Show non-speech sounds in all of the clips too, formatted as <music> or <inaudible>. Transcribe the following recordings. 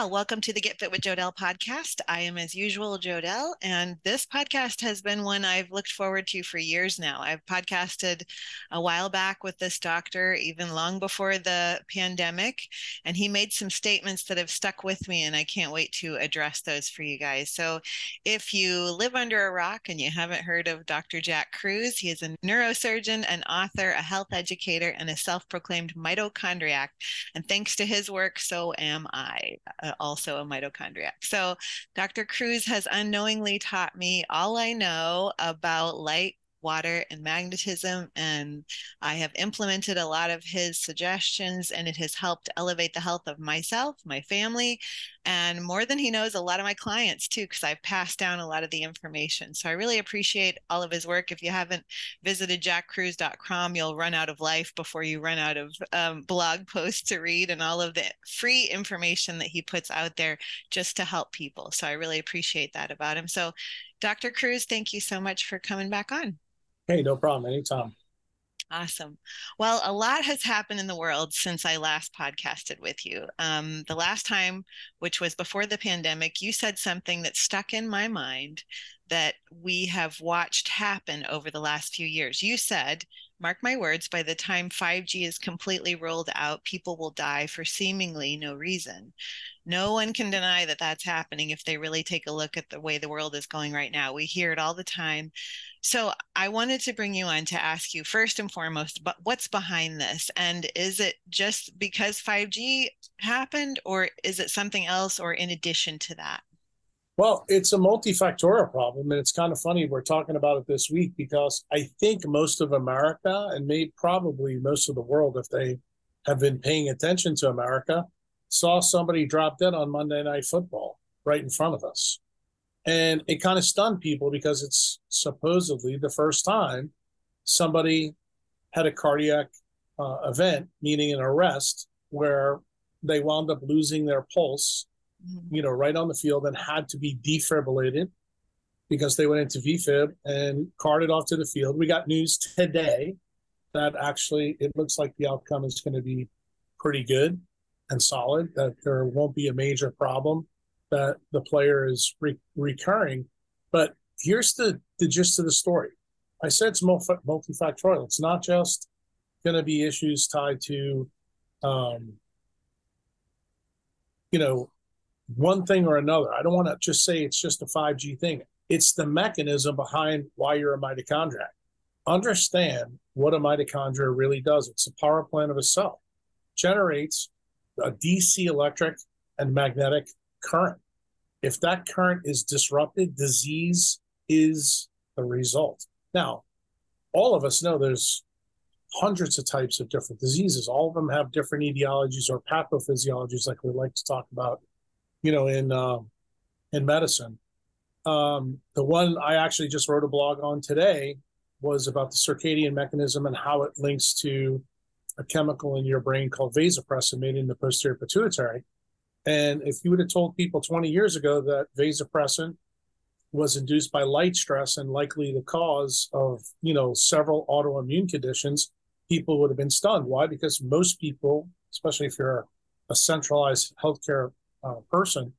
Well, welcome to the Get Fit with Jodelle podcast. I am, as usual, Jodelle, and this podcast has been one I've looked forward to for years now. I've podcasted a while back with this doctor, even long before the pandemic, and he made some statements that have stuck with me, and I can't wait to address those for you guys. So, if you live under a rock and you haven't heard of Dr. Jack Kruse, he is a neurosurgeon, an author, a health educator, and a self proclaimed mitochondriac. And thanks to his work, so am I uh, also a mitochondriac. So Dr. Kruse has unknowingly taught me all I know about light water and magnetism. And I have implemented a lot of his suggestions, and it has helped elevate the health of myself, my family, and more than he knows, a lot of my clients too, because I've passed down a lot of the information. So I really appreciate all of his work. If you haven't visited jackkruse.com, you'll run out of life before you run out of um, blog <laughs> posts to read and all of the free information that he puts out there just to help people. So I really appreciate that about him. So, Dr. Kruse thank you so much for coming back on. Hey, no problem. Anytime. Awesome. Well, a lot has happened in the world since I last podcasted with you. Um, the last time, which was before the pandemic, you said something that stuck in my mind that we have watched happen over the last few years. You said, mark my words, by the time 5G is completely rolled out, people will die for seemingly no reason. No one can deny that that's happening if they really take a look at the way the world is going right now. We hear it all the time. So I wanted to bring you on to ask you first and foremost, but what's behind this? And is it just because 5G happened, or is it something else, or in addition to that? Well, it's a multifactorial problem. And it's kind of funny we're talking about it this week because I think most of America and maybe probably most of the world, if they have been paying attention to America, saw somebody drop dead on Monday Night Football right in front of us. And it kind of stunned people because it's supposedly the first time somebody had a cardiac uh, event, meaning an arrest, where they wound up losing their pulse, mm-hmm. you know, right on the field and had to be defibrillated because they went into VFib and carted off to the field. We got news today that actually it looks like the outcome is going to be pretty good and solid, that there won't be a major problem, that the player is re- recurring. But here's the, the gist of the story. I said it's multifactorial. It's not just going to be issues tied to, um, you know, one thing or another. I don't want to just say it's just a 5G thing. It's the mechanism behind why you're a mitochondria. Understand what a mitochondria really does. It's the power plant of a cell. Generates a DC electric and magnetic current. If that current is disrupted, disease is the result. Now, all of us know there's hundreds of types of different diseases. All of them have different etiologies or pathophysiologies, like we like to talk about, you know, in uh, in medicine. Um, the one I actually just wrote a blog on today was about the circadian mechanism and how it links to a chemical in your brain called vasopressin made in the posterior pituitary. And if you would have told people 20 years ago that vasopressin was induced by light stress and likely the cause of, you know, several autoimmune conditions, people would have been stunned. Why? Because most people, especially if you're a centralized healthcare uh, person,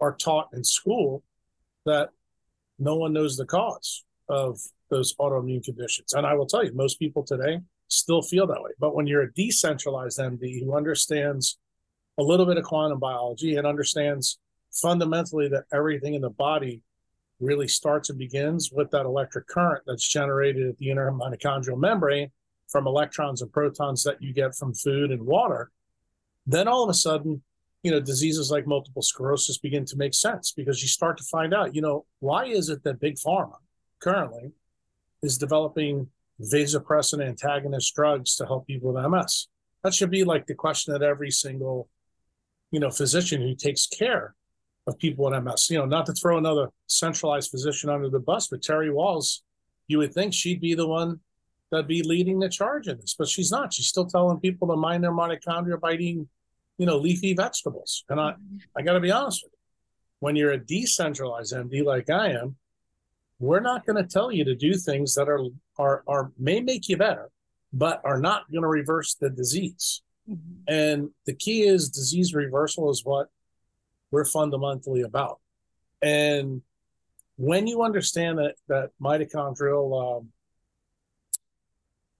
are taught in school that no one knows the cause of those autoimmune conditions. And I will tell you, most people today still feel that way. But when you're a decentralized MD who understands a little bit of quantum biology and understands fundamentally that everything in the body really starts and begins with that electric current that's generated at the inner mitochondrial membrane from electrons and protons that you get from food and water, then all of a sudden, you know, diseases like multiple sclerosis begin to make sense because you start to find out, you know, why is it that big pharma currently is developing vasopressin antagonist drugs to help people with MS? That should be like the question that every single, you know, physician who takes care of people with MS, you know, not to throw another centralized physician under the bus, but Terry Wahls you would think she'd be the one that'd be leading the charge in this, but she's not. She's still telling people to mind their mitochondria by eating, you know, leafy vegetables. And I, I got to be honest with you, when you're a decentralized MD like I am, we're not going to tell you to do things that are are are may make you better, but are not going to reverse the disease. Mm-hmm. And the key is disease reversal is what we're fundamentally about. And when you understand that that mitochondrial um,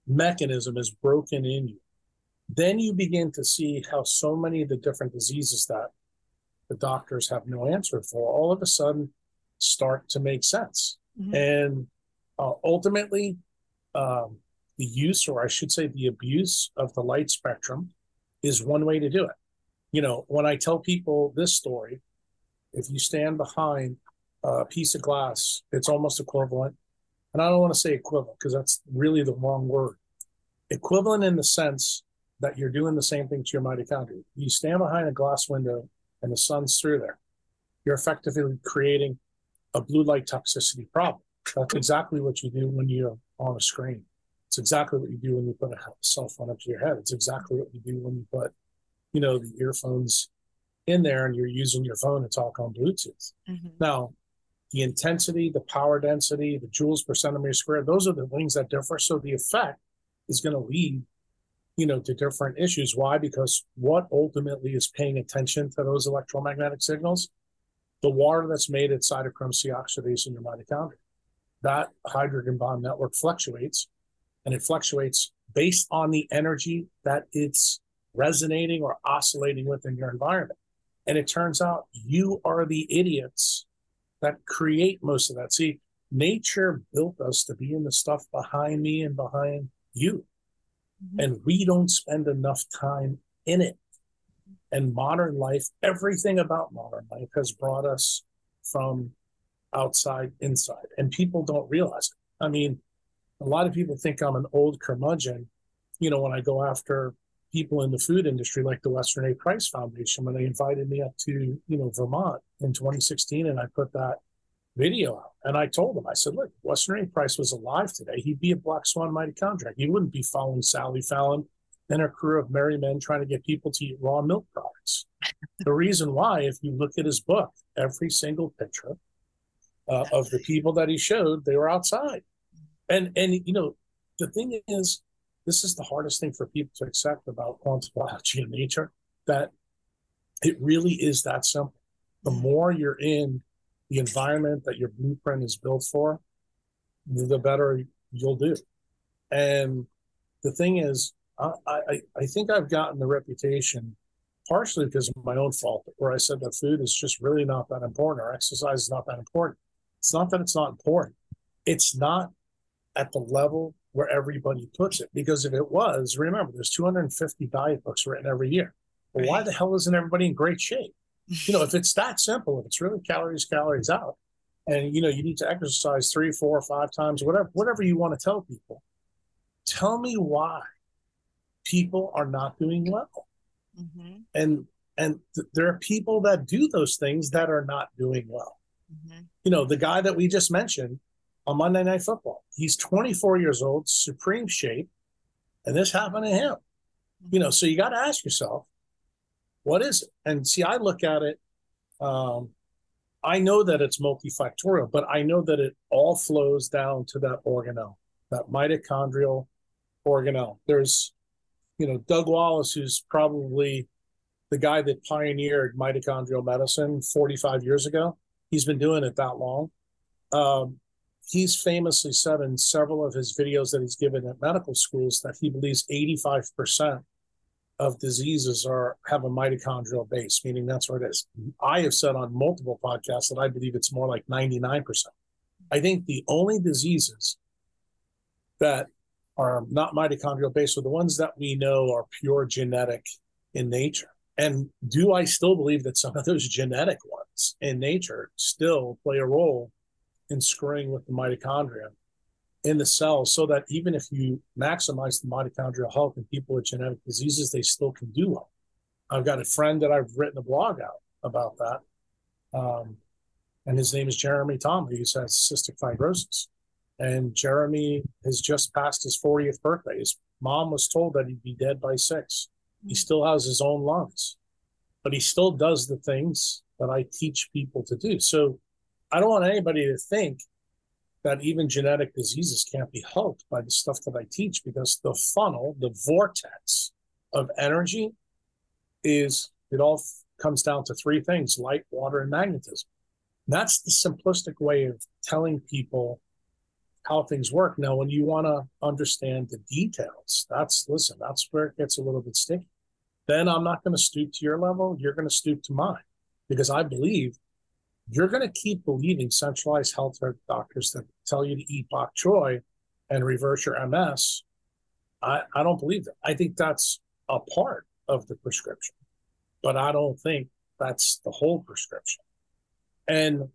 mechanism is broken in you, then you begin to see how so many of the different diseases that the doctors have no answer for all of a sudden start to make sense. Mm-hmm. And uh, ultimately, um, the use, or I should say, the abuse of the light spectrum is one way to do it. You know, when I tell people this story, if you stand behind a piece of glass, it's almost equivalent. And I don't want to say equivalent because that's really the wrong word. Equivalent in the sense that you're doing the same thing to your mitochondria. You stand behind a glass window and the sun's through there. You're effectively creating a blue light toxicity problem. That's exactly what you do when you're on a screen. It's exactly what you do when you put a cell phone up to your head. It's exactly what you do when you put, you know, the earphones in there and you're using your phone to talk on Bluetooth. Mm-hmm. Now, the intensity, the power density, the joules per centimeter square, those are the things that differ. So the effect is going to lead, you know, to different issues. Why? Because what ultimately is paying attention to those electromagnetic signals? The water that's made at cytochrome C oxidase in your mitochondria. That hydrogen bond network fluctuates and it fluctuates based on the energy that it's resonating or oscillating within your environment. And it turns out you are the idiots that create most of that. See, nature built us to be in the stuff behind me and behind you. Mm-hmm. And we don't spend enough time in it. And modern life, everything about modern life has brought us from outside inside. And people don't realize it. I mean, a lot of people think I'm an old curmudgeon, you know, when I go after people in the food industry like the Weston A. Price Foundation when they invited me up to, you know, Vermont in 2016 and I put that video out. And I told him, I said, look, Weston A. Price was alive today. He'd be a Black Swan mitochondriac. He wouldn't be following Sally Fallon and her crew of merry men trying to get people to eat raw milk products. the reason why, if you look at his book, every single picture uh, of the people that he showed, they were outside and and you know the thing is this is the hardest thing for people to accept about quantum biology and nature that it really is that simple the more you're in the environment that your blueprint is built for the better you'll do and the thing is i i, I think i've gotten the reputation partially because of my own fault where i said that food is just really not that important or exercise is not that important it's not that it's not important it's not at the level where everybody puts it. Because if it was, remember, there's 250 diet books written every year. Well, right. why the hell isn't everybody in great shape? You know, if it's that simple, if it's really calories, calories out, and you know, you need to exercise three, four, five times, whatever, whatever you want to tell people. Tell me why people are not doing well. Mm-hmm. And and th- there are people that do those things that are not doing well. Mm-hmm. You know, the guy that we just mentioned, on Monday Night Football. He's 24 years old, supreme shape, and this happened to him. You know, so you got to ask yourself, what is it? And see, I look at it. Um, I know that it's multifactorial, but I know that it all flows down to that organelle, that mitochondrial organelle. There's, you know, Doug Wallace, who's probably the guy that pioneered mitochondrial medicine 45 years ago. He's been doing it that long. Um, he's famously said in several of his videos that he's given at medical schools that he believes 85% of diseases are have a mitochondrial base, meaning that's what it is. I have said on multiple podcasts that I believe it's more like 99%. I think the only diseases that are not mitochondrial based are the ones that we know are pure genetic in nature. And do I still believe that some of those genetic ones in nature still play a role in screwing with the mitochondria in the cells so that even if you maximize the mitochondrial health in people with genetic diseases, they still can do well. I've got a friend that I've written a blog out about that. Um, and his name is Jeremy Tom. He has cystic fibrosis. And Jeremy has just passed his 40th birthday. His mom was told that he'd be dead by six. He still has his own lungs, but he still does the things that I teach people to do. So I don't want anybody to think that even genetic diseases can't be helped by the stuff that I teach because the funnel, the vortex of energy is it all comes down to three things light, water, and magnetism. That's the simplistic way of telling people how things work. Now, when you want to understand the details, that's listen, that's where it gets a little bit sticky. Then I'm not going to stoop to your level. You're going to stoop to mine because I believe you're going to keep believing centralized health doctors that tell you to eat bok choy and reverse your MS. I, I don't believe that. I think that's a part of the prescription, but I don't think that's the whole prescription. And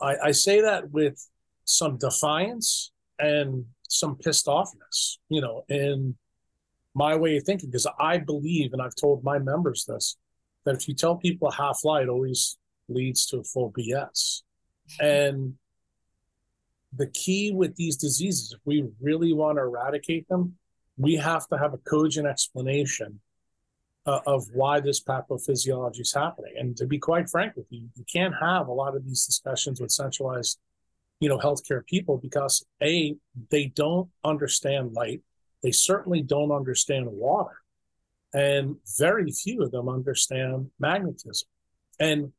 I, I say that with some defiance and some pissed offness, you know, in my way of thinking, because I believe, and I've told my members this, that if you tell people a half lie, it always leads to a full BS. And the key with these diseases, if we really want to eradicate them, we have to have a cogent explanation uh, of why this pathophysiology is happening. And to be quite frank with you, you can't have a lot of these discussions with centralized, you know, healthcare people because a they don't understand light. They certainly don't understand water, and very few of them understand magnetism. And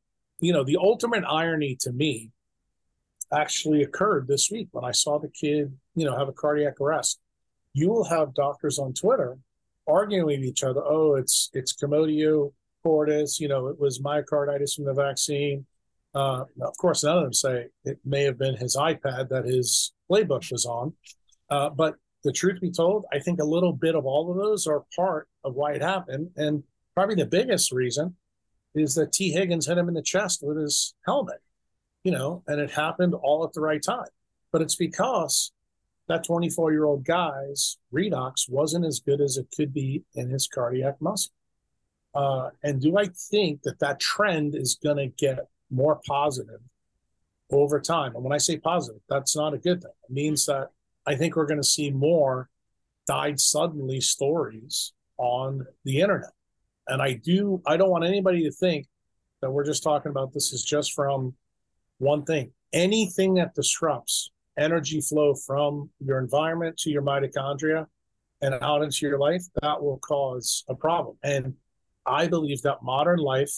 you know, the ultimate irony to me actually occurred this week when I saw the kid, you know, have a cardiac arrest. You will have doctors on Twitter arguing with each other. Oh, it's it's commotio cordis. You know, it was myocarditis from the vaccine. Uh, of course, none of them say it may have been his iPad that his playbook was on. Uh, but the truth be told, I think a little bit of all of those are part of why it happened, and probably the biggest reason is that Tee Higgins hit him in the chest with his helmet, you know, and it happened all at the right time. But it's because that 24 year old guy's redox wasn't as good as it could be in his cardiac muscle. Uh, and do I think that that trend is going to get more positive over time? And when I say positive, that's not a good thing. It means that I think we're going to see more died suddenly stories on the internet. And I do, I don't want anybody to think that we're just talking about this is just from one thing. Anything that disrupts energy flow from your environment to your mitochondria and out into your life, that will cause a problem. And I believe that modern life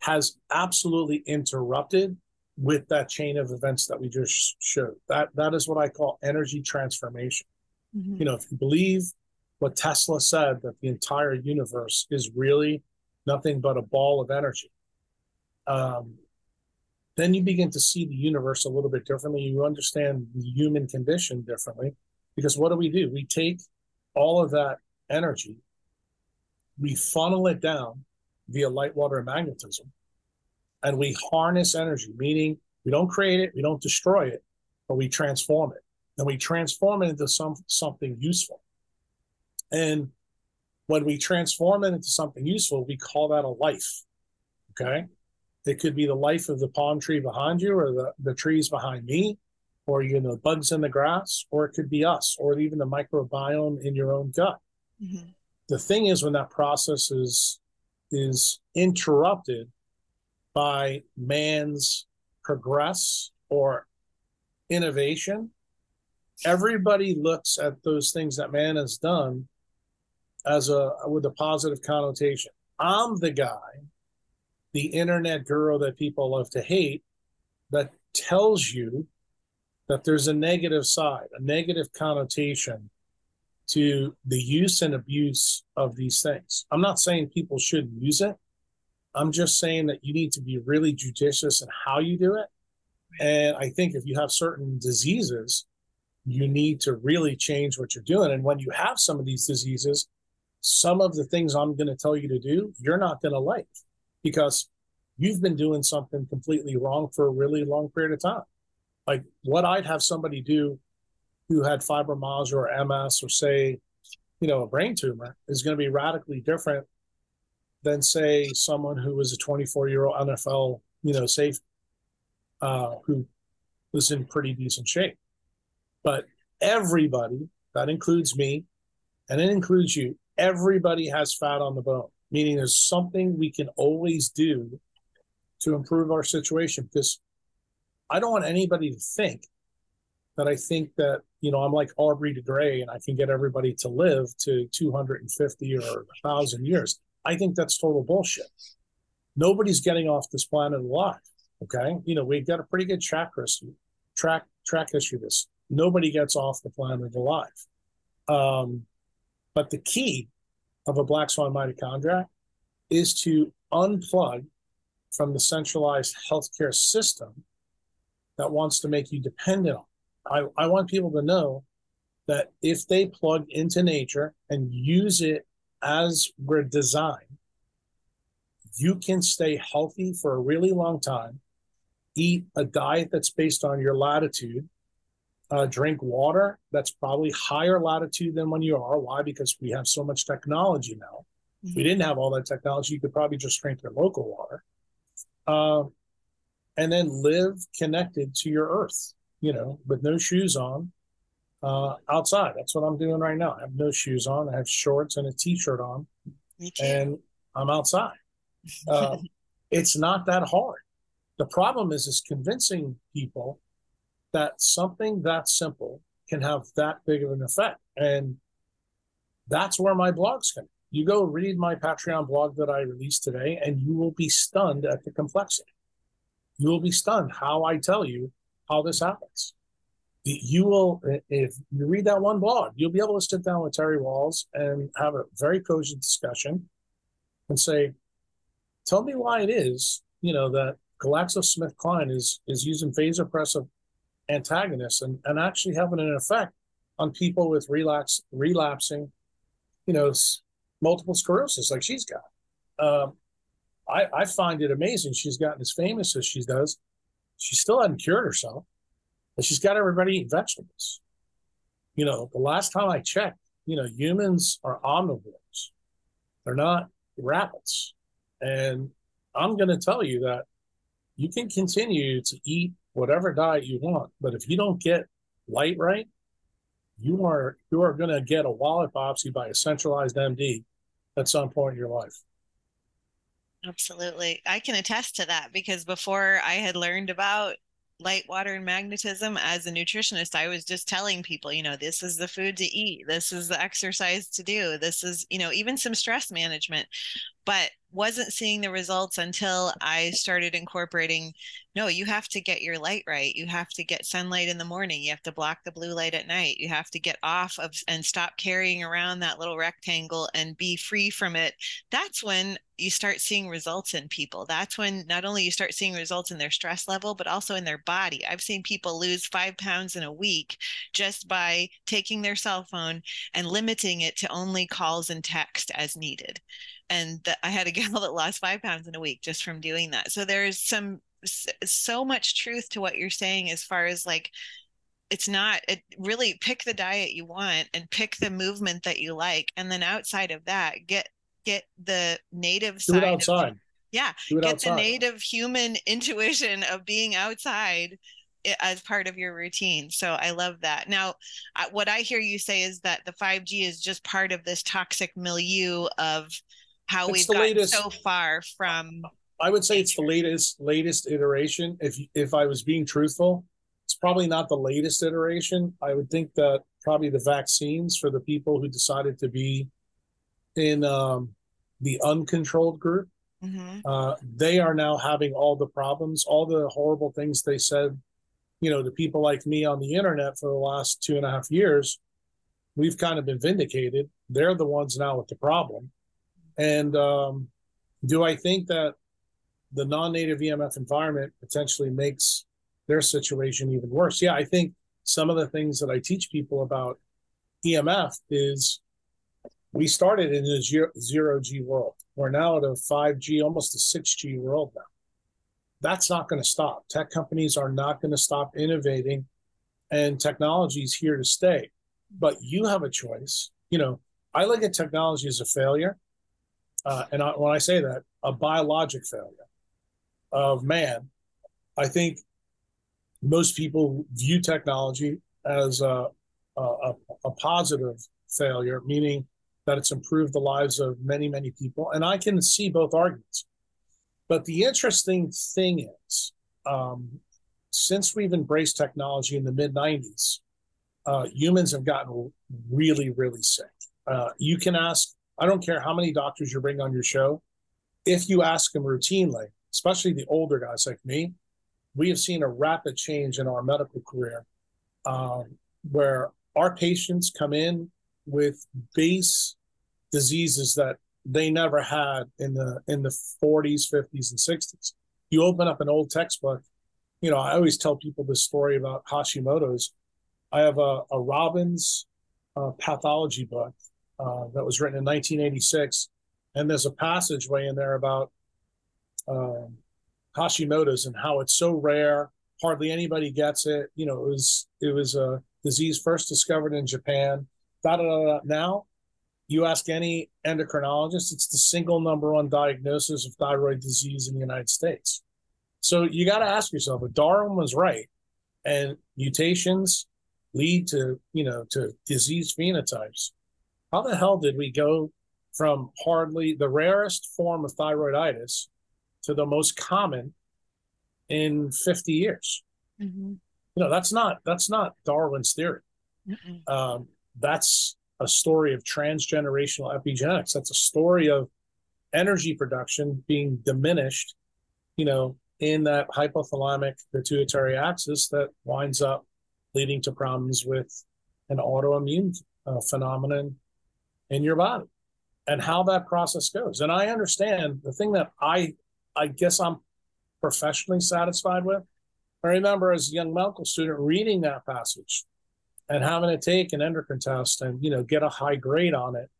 has absolutely interrupted with that chain of events that we just showed. That that is what I call energy transformation. Mm-hmm. You know, if you believe what Tesla said that the entire universe is really nothing but a ball of energy. Um, then you begin to see the universe a little bit differently. You understand the human condition differently. Because what do we do? We take all of that energy, we funnel it down via light, water, and magnetism, and we harness energy, meaning we don't create it, we don't destroy it, but we transform it. And we transform it into some something useful. And when we transform it into something useful, we call that a life. Okay. It could be the life of the palm tree behind you or the, the trees behind me, or you know, bugs in the grass, or it could be us, or even the microbiome in your own gut. Mm-hmm. The thing is when that process is is interrupted by man's progress or innovation, everybody looks at those things that man has done as a with a positive connotation. I'm the guy, the internet guru that people love to hate, that tells you that there's a negative side, a negative connotation to the use and abuse of these things. I'm not saying people shouldn't use it. I'm just saying that you need to be really judicious in how you do it. And I think if you have certain diseases, you need to really change what you're doing. And when you have some of these diseases, some of the things I'm going to tell you to do, you're not going to like because you've been doing something completely wrong for a really long period of time. Like what I'd have somebody do who had fibromyalgia or MS or say, you know, a brain tumor is going to be radically different than say someone who was a 24 year old NFL, you know, safe, uh, who was in pretty decent shape. But everybody, that includes me, and it includes you, everybody has fat on the bone, meaning there's something we can always do to improve our situation. Because I don't want anybody to think that I think that, you know, I'm like Aubrey de Grey and I can get everybody to live to 250 or 1,000 years. I think that's total bullshit. nobody's getting off this planet alive. Okay, you know we've got a pretty good track history, track track history. This nobody gets off the planet alive. Um, but the key of a black swan mitochondria is to unplug from the centralized healthcare system that wants to make you dependent on. I, I want people to know that if they plug into nature and use it as we're designed, you can stay healthy for a really long time, eat a diet that's based on your latitude, uh, drink water that's probably higher latitude than when you are. Why? Because we have so much technology now. Mm-hmm. If we didn't have all that technology, you could probably just drink your local water. Uh, and then live connected to your earth, you know, with no shoes on uh, outside. That's what I'm doing right now. I have no shoes on. I have shorts and a t-shirt on, and I'm outside. <laughs> Uh, it's not that hard. The problem is, is convincing people that something that simple can have that big of an effect, and that's where my blogs come. You go read my Patreon blog that I released today, and you will be stunned at the complexity. You will be stunned how I tell you how this happens you will if you read that one blog you'll be able to sit down with terry Wahls and have a very cogent discussion and say tell me why it is you know that GlaxoSmithKline is is using vasopressor antagonists and, and actually having an effect on people with relapse relapsing you know multiple sclerosis like she's got um, I, I find it amazing she's gotten as famous as she does she still hasn't cured herself and she's got everybody eating vegetables. You know, the last time I checked, you know, humans are omnivores. They're not rabbits. And I'm going to tell you that you can continue to eat whatever diet you want, but if you don't get light right, you are you are going to get a wallet biopsy by a centralized MD at some point in your life. Absolutely. I can attest to that because before I had learned about light water and magnetism as a nutritionist i was just telling people you know this is the food to eat this is the exercise to do this is you know even some stress management but wasn't seeing the results until I started incorporating no, you have to get your light right. You have to get sunlight in the morning. You have to block the blue light at night. You have to get off of and stop carrying around that little rectangle and be free from it. That's when you start seeing results in people. That's when not only you start seeing results in their stress level, but also in their body. I've seen people lose five pounds in a week just by taking their cell phone and limiting it to only calls and text as needed and the, I had a <laughs> gal that lost five pounds in a week just from doing that. So there's some so much truth to what you're saying as far as like it's not it really pick the diet you want and pick the movement that you like and then outside of that get get the native Do side it outside. Of, yeah get outside. the native human <laughs> intuition of being outside as part of your routine. So I love that. Now, what I hear you say is that the 5G is just part of this toxic milieu of how it's we've gotten latest, so far from I would say nature. it's the latest latest iteration. If if I was being truthful, it's probably not the latest iteration. I would think that probably the vaccines for the people who decided to be in um, the uncontrolled group, mm-hmm. uh, they are now having all the problems, all the horrible things they said, you know, to people like me on the internet for the last two and a half years. We've kind of been vindicated. They're the ones now with the problem. And um, do I think that the non-native EMF environment potentially makes their situation even worse? Yeah, I think some of the things that I teach people about EMF is we started in a zero, G world. We're now at a 5G, almost a 6G world now. That's not going to stop. Tech companies are not going to stop innovating, and technology is here to stay. But you have a choice. You know, I look at technology as a failure uh, and I, when I say that, a biologic failure of man, I think most people view technology as a, a, a positive failure, meaning that it's improved the lives of many, many people. And I can see both arguments. But the interesting thing is, um, since we've embraced technology in the mid 90s, uh, humans have gotten really, really sick. Uh, you can ask I don't care how many doctors you bring on your show. if you ask them routinely, especially the older guys like me, we have seen a rapid change in our medical career um, where our patients come in with base diseases that they never had in the in the 40s 50s and 60s you open up an old textbook you know i always tell people this story about hashimoto's i have a, a robbins uh, pathology book uh, that was written in 1986 and there's a passageway in there about um, hashimoto's and how it's so rare hardly anybody gets it you know it was it was a disease first discovered in japan da, da, da, da. now you ask any endocrinologist, it's the single number one diagnosis of thyroid disease in the United States. So you got to ask yourself if Darwin was right and mutations lead to, you know, to disease phenotypes, how the hell did we go from hardly the rarest form of thyroiditis to the most common in 50 years? Mm-hmm. You know, that's not that's not Darwin's theory. Um, that's a story of transgenerational epigenetics. That's a story of energy production being diminished, you know, in that hypothalamic pituitary axis that winds up leading to problems with an autoimmune uh, phenomenon in your body and how that process goes. And I understand the thing that I I guess I'm professionally satisfied with. I remember as a young medical student reading that passage and having to take an endocrine test and you know get a high grade on it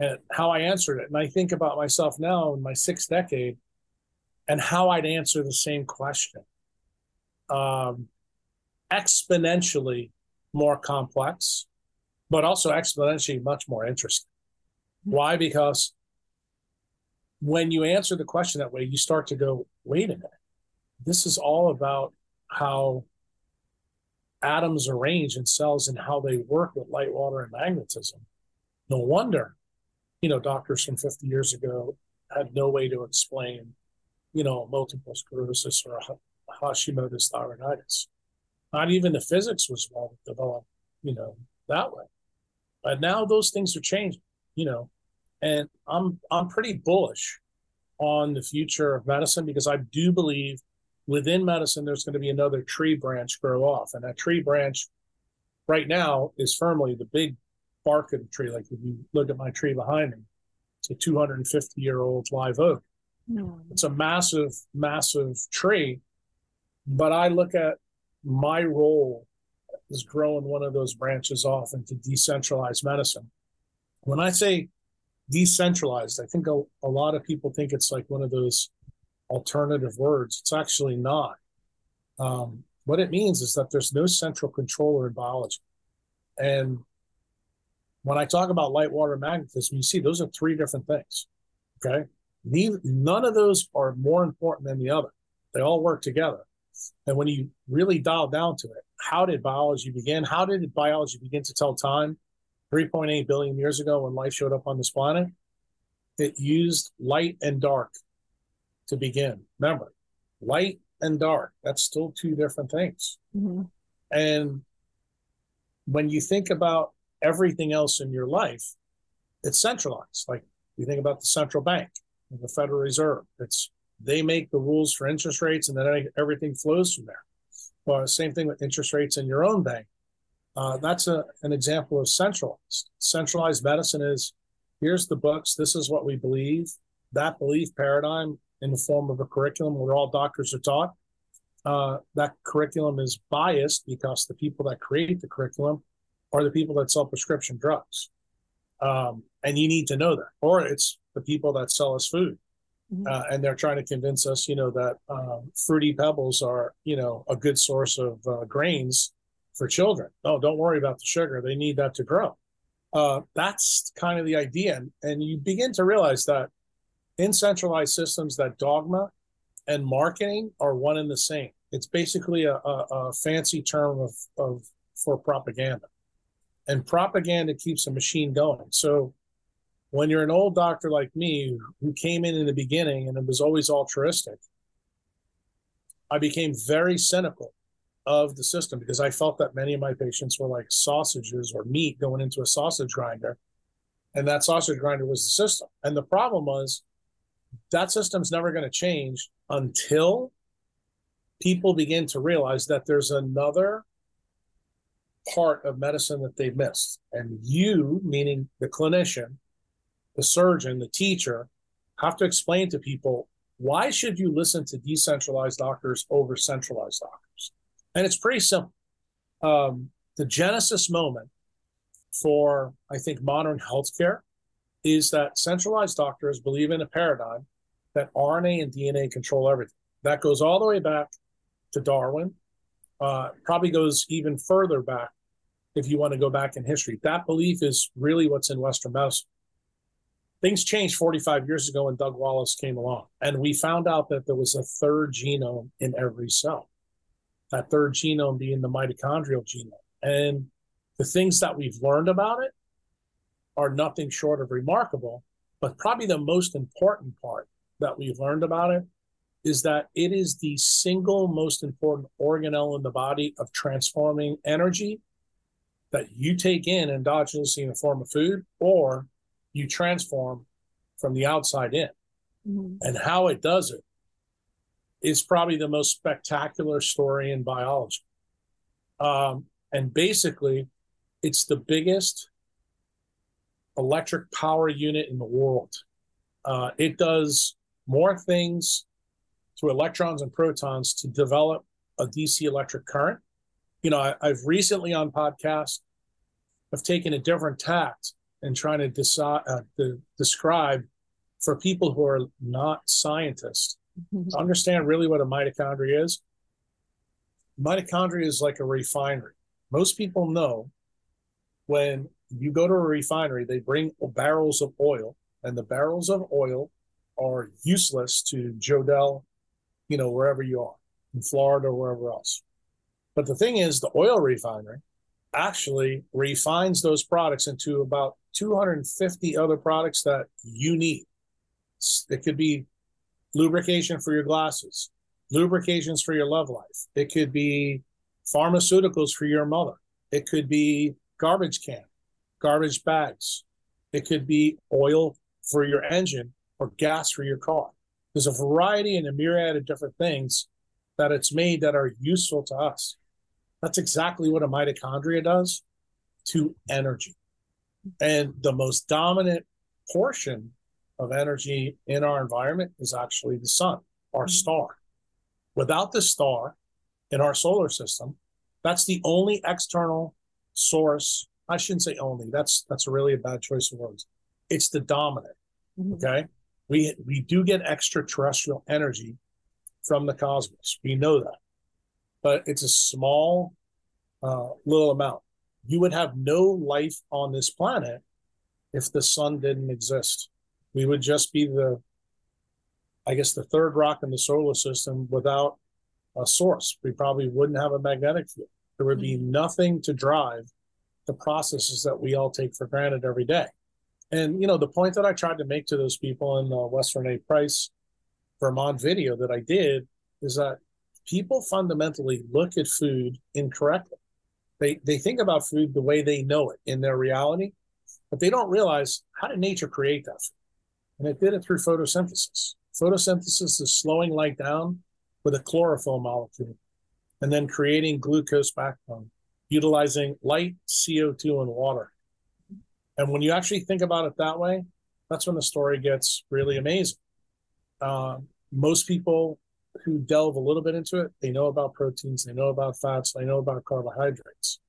and how i answered it and i think about myself now in my sixth decade and how i'd answer the same question um, exponentially more complex but also exponentially much more interesting mm-hmm. why because when you answer the question that way you start to go wait a minute this is all about how atoms arrange in cells and how they work with light, water, and magnetism. No wonder, you know, doctors from 50 years ago had no way to explain, you know, multiple sclerosis or Hashimoto's thyroiditis. Not even the physics was well developed, you know, that way. But now those things are changing, you know, and I'm I'm pretty bullish on the future of medicine because I do believe within medicine, there's going to be another tree branch grow off. And that tree branch right now is firmly the big bark of the tree. Like if you look at my tree behind me, it's a 250 year old live oak. No. It's a massive, massive tree. But I look at my role as growing one of those branches off into decentralized medicine. When I say decentralized, I think a, a lot of people think it's like one of those alternative words. It's actually not. Um, what it means is that there's no central controller in biology. And when I talk about light, water, magnetism, you see those are three different things. Okay. none of those are more important than the other. They all work together. And when you really dial down to it, how did biology begin? How did biology begin to tell time? 3.8 billion years ago when life showed up on this planet, it used light and dark to begin. Remember, light and dark, that's still two different things. Mm-hmm. And when you think about everything else in your life, it's centralized. Like you think about the central bank and the Federal Reserve, it's they make the rules for interest rates and then everything flows from there. Well, same thing with interest rates in your own bank. Uh, that's a, an example of centralized. Centralized medicine is here's the books, this is what we believe. That belief paradigm in the form of a curriculum where all doctors are taught. Uh, that curriculum is biased because the people that create the curriculum are the people that sell prescription drugs. Um, and you need to know that. Or it's the people that sell us food. Mm-hmm. Uh, and they're trying to convince us, you know, that um, fruity pebbles are, you know, a good source of uh, grains for children. Oh, don't worry about the sugar; they need that to grow. Uh, that's kind of the idea, and, and you begin to realize that in centralized systems that dogma and marketing are one and the same. It's basically a, a, a fancy term of, of for propaganda. And propaganda keeps a machine going. So when you're an old doctor like me who came in in the beginning and it was always altruistic, I became very cynical of the system because I felt that many of my patients were like sausages or meat going into a sausage grinder. And that sausage grinder was the system. And the problem was that system's never going to change until people begin to realize that there's another part of medicine that they missed. And you, meaning the clinician, the surgeon, the teacher, have to explain to people why should you listen to decentralized doctors over centralized doctors? And it's pretty simple. Um, the genesis moment for, I think, modern healthcare is that centralized doctors believe in a paradigm that RNA and DNA control everything. That goes all the way back to Darwin, uh, probably goes even further back if you want to go back in history. That belief is really what's in Western medicine. Things changed 45 years ago when Doug Wallace came along, and we found out that there was a third genome in every cell. That third genome being the mitochondrial genome. And the things that we've learned about it are nothing short of remarkable. But probably the most important part that we've learned about it is that it is the single most important organelle in the body of transforming energy that you take in endogenously in the form of food or you transform from the outside in. Mm-hmm. And how it does it is probably the most spectacular story in biology. Um, and basically, it's the biggest electric power unit in the world. Uh, it does more things through electrons and protons to develop a DC electric current. You know, I, have recently on podcast I've taken a different tact and trying to decide uh, to describe for people who are not scientists mm-hmm. to understand really what a mitochondria is. Mitochondria is like a refinery. Most people know when you go to a refinery, they bring barrels of oil, and the barrels of oil are useless to Jodelle, you know, wherever you are, in Florida or wherever else. But the thing is, the oil refinery actually refines those products into about 250 other products that you need. It could be lubrication for your glasses, lubrications for your love life. It could be pharmaceuticals for your mother. It could be garbage can, garbage bags. It could be oil for your engine or gas for your car. There's a variety and a myriad of different things that it's made that are useful to us. That's exactly what a mitochondria does to energy. And the most dominant portion of energy in our environment is actually the sun, our mm-hmm. star. Without the star in our solar system, that's the only external source. I shouldn't say only. That's that's a really a bad choice of words. It's the dominant. Mm-hmm. Okay. We we do get extraterrestrial energy from the cosmos. We know that. But it's a small uh, little amount you would have no life on this planet if the sun didn't exist. We would just be the, I guess, the third rock in the solar system without a source. We probably wouldn't have a magnetic field. There would be mm-hmm. nothing to drive the processes that we all take for granted every day. And, you know, the point that I tried to make to those people in the Weston A Price Vermont video that I did is that people fundamentally look at food incorrectly. They they think about food the way they know it in their reality, but they don't realize how did nature create that food? And it did it through photosynthesis. Photosynthesis is slowing light down with a chlorophyll molecule and then creating glucose backbone, utilizing light, CO2, and water. And when you actually think about it that way, that's when the story gets really amazing. Uh, most people who delve a little bit into it, they know about proteins, they know about fats, they know about carbohydrates.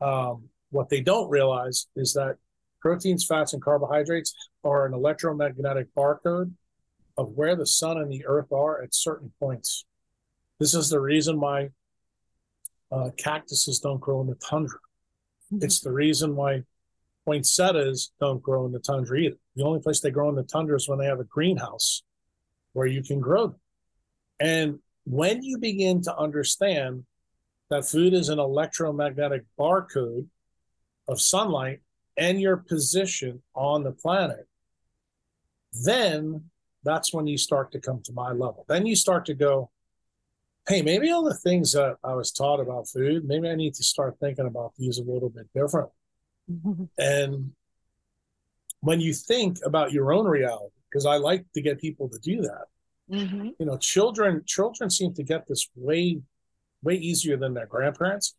Um, what they don't realize is that proteins, fats, and carbohydrates are an electromagnetic barcode of where the sun and the earth are at certain points. This is the reason why uh, cactuses don't grow in the tundra. Mm-hmm. It's the reason why poinsettias don't grow in the tundra either. The only place they grow in the tundra is when they have a greenhouse where you can grow them. And when you begin to understand that food is an electromagnetic barcode of sunlight and your position on the planet, then that's when you start to come to my level. Then you start to go, hey, maybe all the things that I was taught about food, maybe I need to start thinking about these a little bit differently. Mm-hmm. And when you think about your own reality, because I like to get people to do that. Mm-hmm. You know, children children seem to get this way way easier than their grandparents.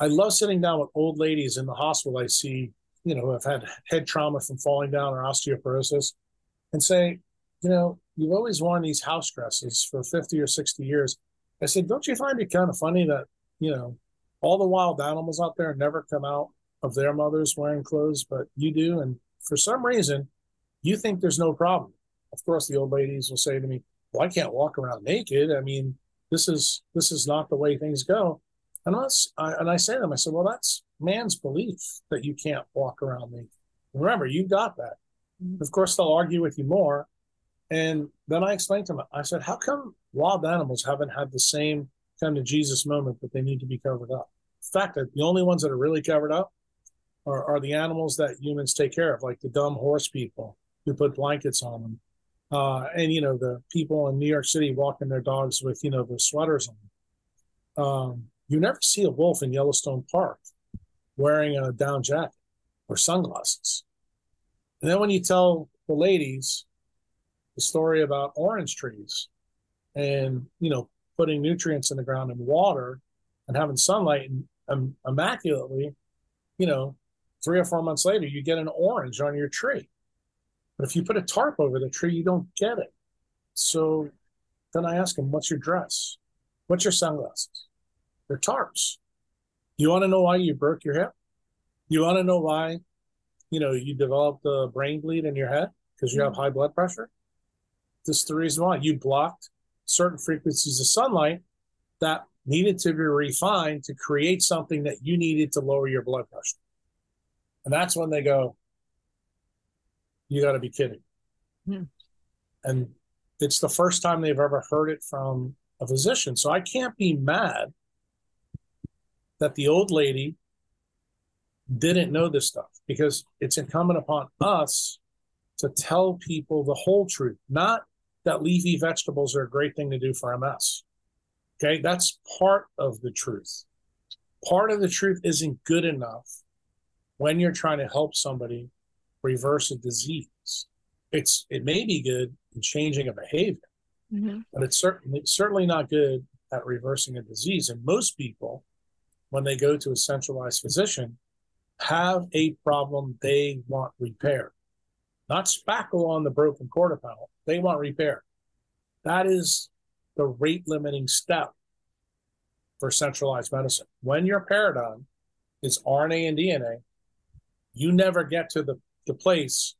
I love sitting down with old ladies in the hospital. I see, you know, who have had head trauma from falling down or osteoporosis, and say, you know, you've always worn these house dresses for 50 or 60 years. I said, don't you find it kind of funny that, you know, all the wild animals out there never come out of their mothers wearing clothes, but you do. And for some reason, you think there's no problem. Of course, the old ladies will say to me, well, I can't walk around naked. I mean, this is this is not the way things go. And I, and I say to them, I said, well, that's man's belief that you can't walk around naked. Remember, you got that. Mm-hmm. Of course, they'll argue with you more. And then I explained to them, I said, how come wild animals haven't had the same kind of Jesus moment that they need to be covered up? In fact, that the only ones that are really covered up are, are the animals that humans take care of, like the dumb horse people who put blankets on them. Uh, and, you know, the people in New York City walking their dogs with, you know, the sweaters on. Um, you never see a wolf in Yellowstone Park wearing a down jacket or sunglasses. And then when you tell the ladies the story about orange trees and, you know, putting nutrients in the ground and water and having sunlight and um, immaculately, you know, three or four months later, you get an orange on your tree. But if you put a tarp over the tree, you don't get it. So then I ask him, What's your dress? What's your sunglasses? They're tarps. You want to know why you broke your hip? You want to know why, you know, you developed a brain bleed in your head because you have mm-hmm. high blood pressure? This is the reason why you blocked certain frequencies of sunlight that needed to be refined to create something that you needed to lower your blood pressure. And that's when they go, You got to be kidding. Hmm. And it's the first time they've ever heard it from a physician. So I can't be mad that the old lady didn't know this stuff because it's incumbent upon us to tell people the whole truth, not that leafy vegetables are a great thing to do for MS. Okay, that's part of the truth. Part of the truth isn't good enough when you're trying to help somebody reverse a disease. It's it may be good in changing a behavior, mm-hmm. but it's certainly certainly not good at reversing a disease. And most people, when they go to a centralized physician, have a problem they want repaired. Not spackle on the broken quarter panel. They want repair. That is the rate limiting step for centralized medicine. When your paradigm is RNA and DNA, you never get to the, the place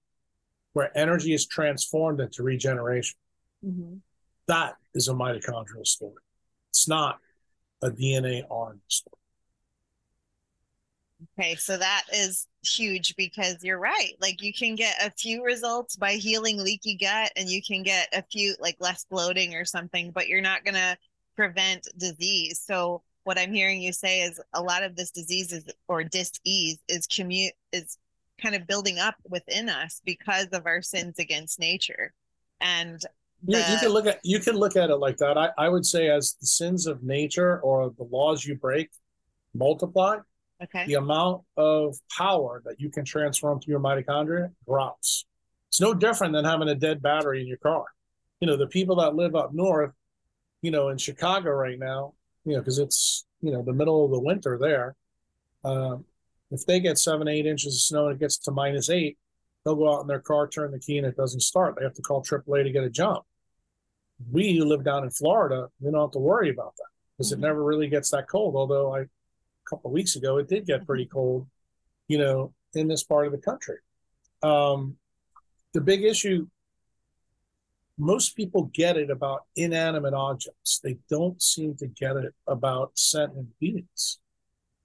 where energy is transformed into regeneration. Mm-hmm. That is a mitochondrial story. It's not a DNA RNA story. Okay, so that is huge because you're right. Like you can get a few results by healing leaky gut and you can get a few like less bloating or something, but you're not going to prevent disease. So what I'm hearing you say is a lot of this disease is or dis-ease is commute is kind of building up within us because of our sins against nature. And the, you, you can look at you can look at it like that. I, I would say as the sins of nature or the laws you break multiply, okay. the amount of power that you can transform through your mitochondria drops. It's no different than having a dead battery in your car. You know, the people that live up north, you know, in Chicago right now, you know, because it's you know the middle of the winter there. Uh, if they get seven, eight inches of snow and it gets to minus eight, they'll go out in their car, turn the key, and it doesn't start. They have to call AAA to get a jump. We who live down in Florida, we don't have to worry about that because mm-hmm. it never really gets that cold. Although I, a couple of weeks ago, it did get pretty cold, you know, in this part of the country. Um, the big issue most people get it about inanimate objects. They don't seem to get it about sentient beings.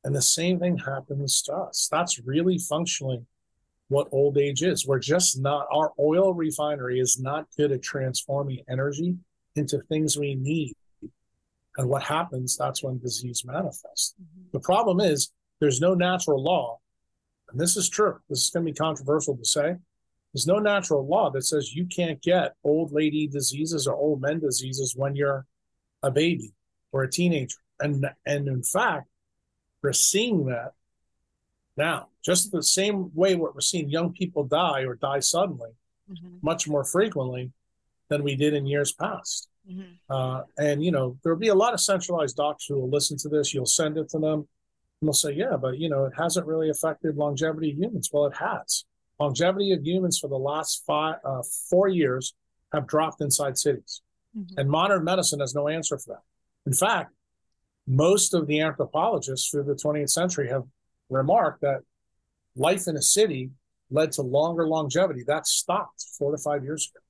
And the same thing happens to us. That's really functionally what old age is. We're just not, our oil refinery is not good at transforming energy into things we need. And what happens, that's when disease manifests. Mm-hmm. The problem is there's no natural law. And this is true. This is going to be controversial to say. There's no natural law that says you can't get old lady diseases or old men diseases when you're a baby or a teenager. And and in fact, we're seeing that now. Just the same way what we're seeing young people die or die suddenly, mm-hmm. much more frequently than we did in years past. Mm-hmm. Uh, and you know, there'll be a lot of centralized doctors who will listen to this. You'll send it to them, and they'll say, "Yeah, but you know, it hasn't really affected longevity of humans." Well, it has. Longevity of humans for the last five, uh, four years have dropped inside cities, mm-hmm. and modern medicine has no answer for that. In fact, most of the anthropologists through the 20th century have remarked that life in a city led to longer longevity. That stopped four to five years ago.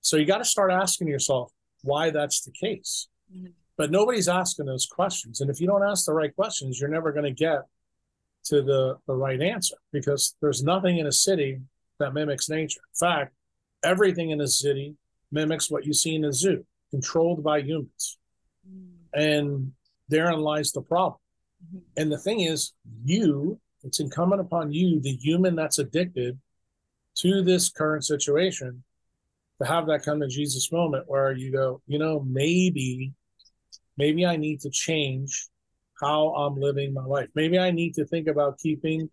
So you got to start asking yourself why that's the case. Mm-hmm. But nobody's asking those questions. And if you don't ask the right questions, you're never going to get to the, the right answer because there's nothing in a city that mimics nature. In fact, everything in a city mimics what you see in a zoo, controlled by humans. Mm-hmm. And therein lies the problem. Mm-hmm. And the thing is, you, it's incumbent upon you, the human that's addicted to this current situation, to have that come of Jesus moment where you go, you know, maybe, maybe I need to change how I'm living my life. Maybe I need to think about keeping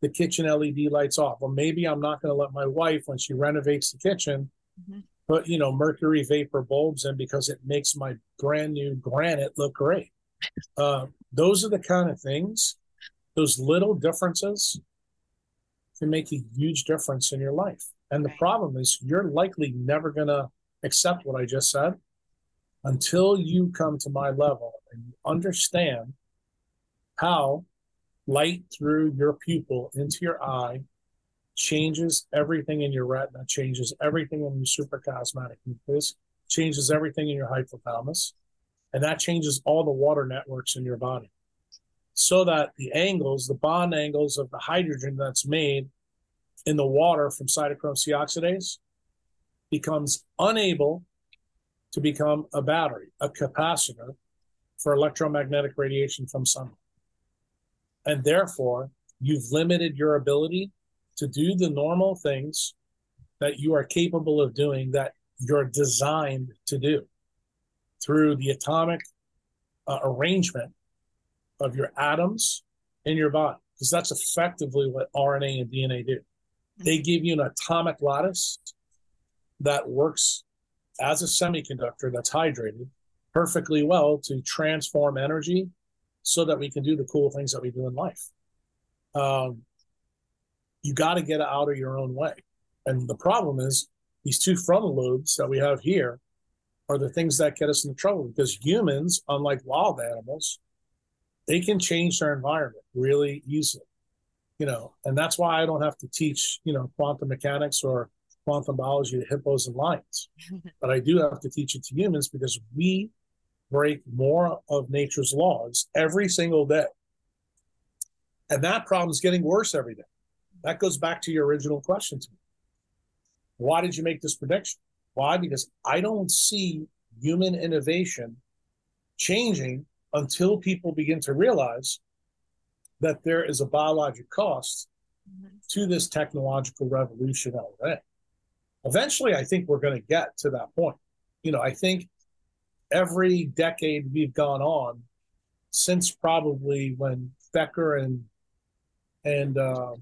the kitchen LED lights off. Or maybe I'm not going to let my wife, when she renovates the kitchen, mm-hmm. put, you know, mercury vapor bulbs in because it makes my brand new granite look great. Uh, those are the kind of things, those little differences can make a huge difference in your life. And the problem is, you're likely never going to accept what I just said until you come to my level and you understand how light through your pupil into your eye changes everything in your retina, changes everything in your suprachiasmatic nucleus, changes everything in your hypothalamus, and that changes all the water networks in your body. So that the angles, the bond angles of the hydrogen that's made in the water from cytochrome C oxidase becomes unable to become a battery, a capacitor for electromagnetic radiation from sunlight. And therefore, you've limited your ability to do the normal things that you are capable of doing that you're designed to do through the atomic uh, arrangement of your atoms in your body, because that's effectively what RNA and DNA do. They give you an atomic lattice that works as a semiconductor that's hydrated perfectly well to transform energy so that we can do the cool things that we do in life. Um, you got to get out of your own way. And the problem is these two frontal lobes that we have here are the things that get us into trouble because humans, unlike wild animals, they can change their environment really easily you know, and that's why I don't have to teach, you know, quantum mechanics or quantum biology to hippos and lions. <laughs> but I do have to teach it to humans because we break more of nature's laws every single day. And that problem is getting worse every day. That goes back to your original question to me. Why did you make this prediction? Why? Because I don't see human innovation changing until people begin to realize that there is a biologic cost mm-hmm. to this technological revolution already. Eventually, I think we're going to get to that point. You know, I think every decade we've gone on since probably when Becker and and uh,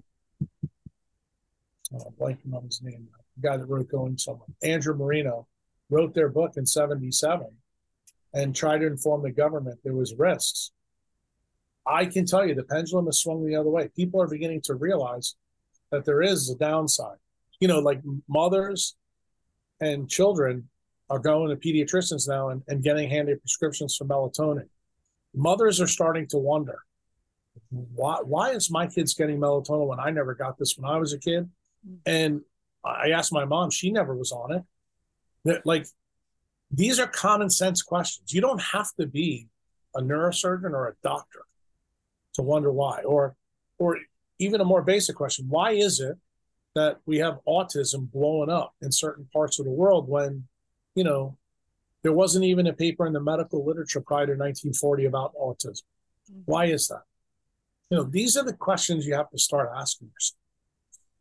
oh, blanking on his name, the guy that wrote Going Somewhere, Andrew Marino, wrote their book in '77 and tried to inform the government there was risks I can tell you the pendulum has swung the other way. People are beginning to realize that there is a downside. You know, like mothers and children are going to pediatricians now and, and getting handed prescriptions for melatonin. Mothers are starting to wonder why why is my kids getting melatonin when I never got this when I was a kid? Mm-hmm. And I asked my mom, she never was on it. That like these are common sense questions. You don't have to be a neurosurgeon or a doctor to wonder why. Or, or even a more basic question: Why is it that we have autism blowing up in certain parts of the world when, you know, there wasn't even a paper in the medical literature prior to 1940 about autism? Mm-hmm. Why is that? You know, these are the questions you have to start asking yourself.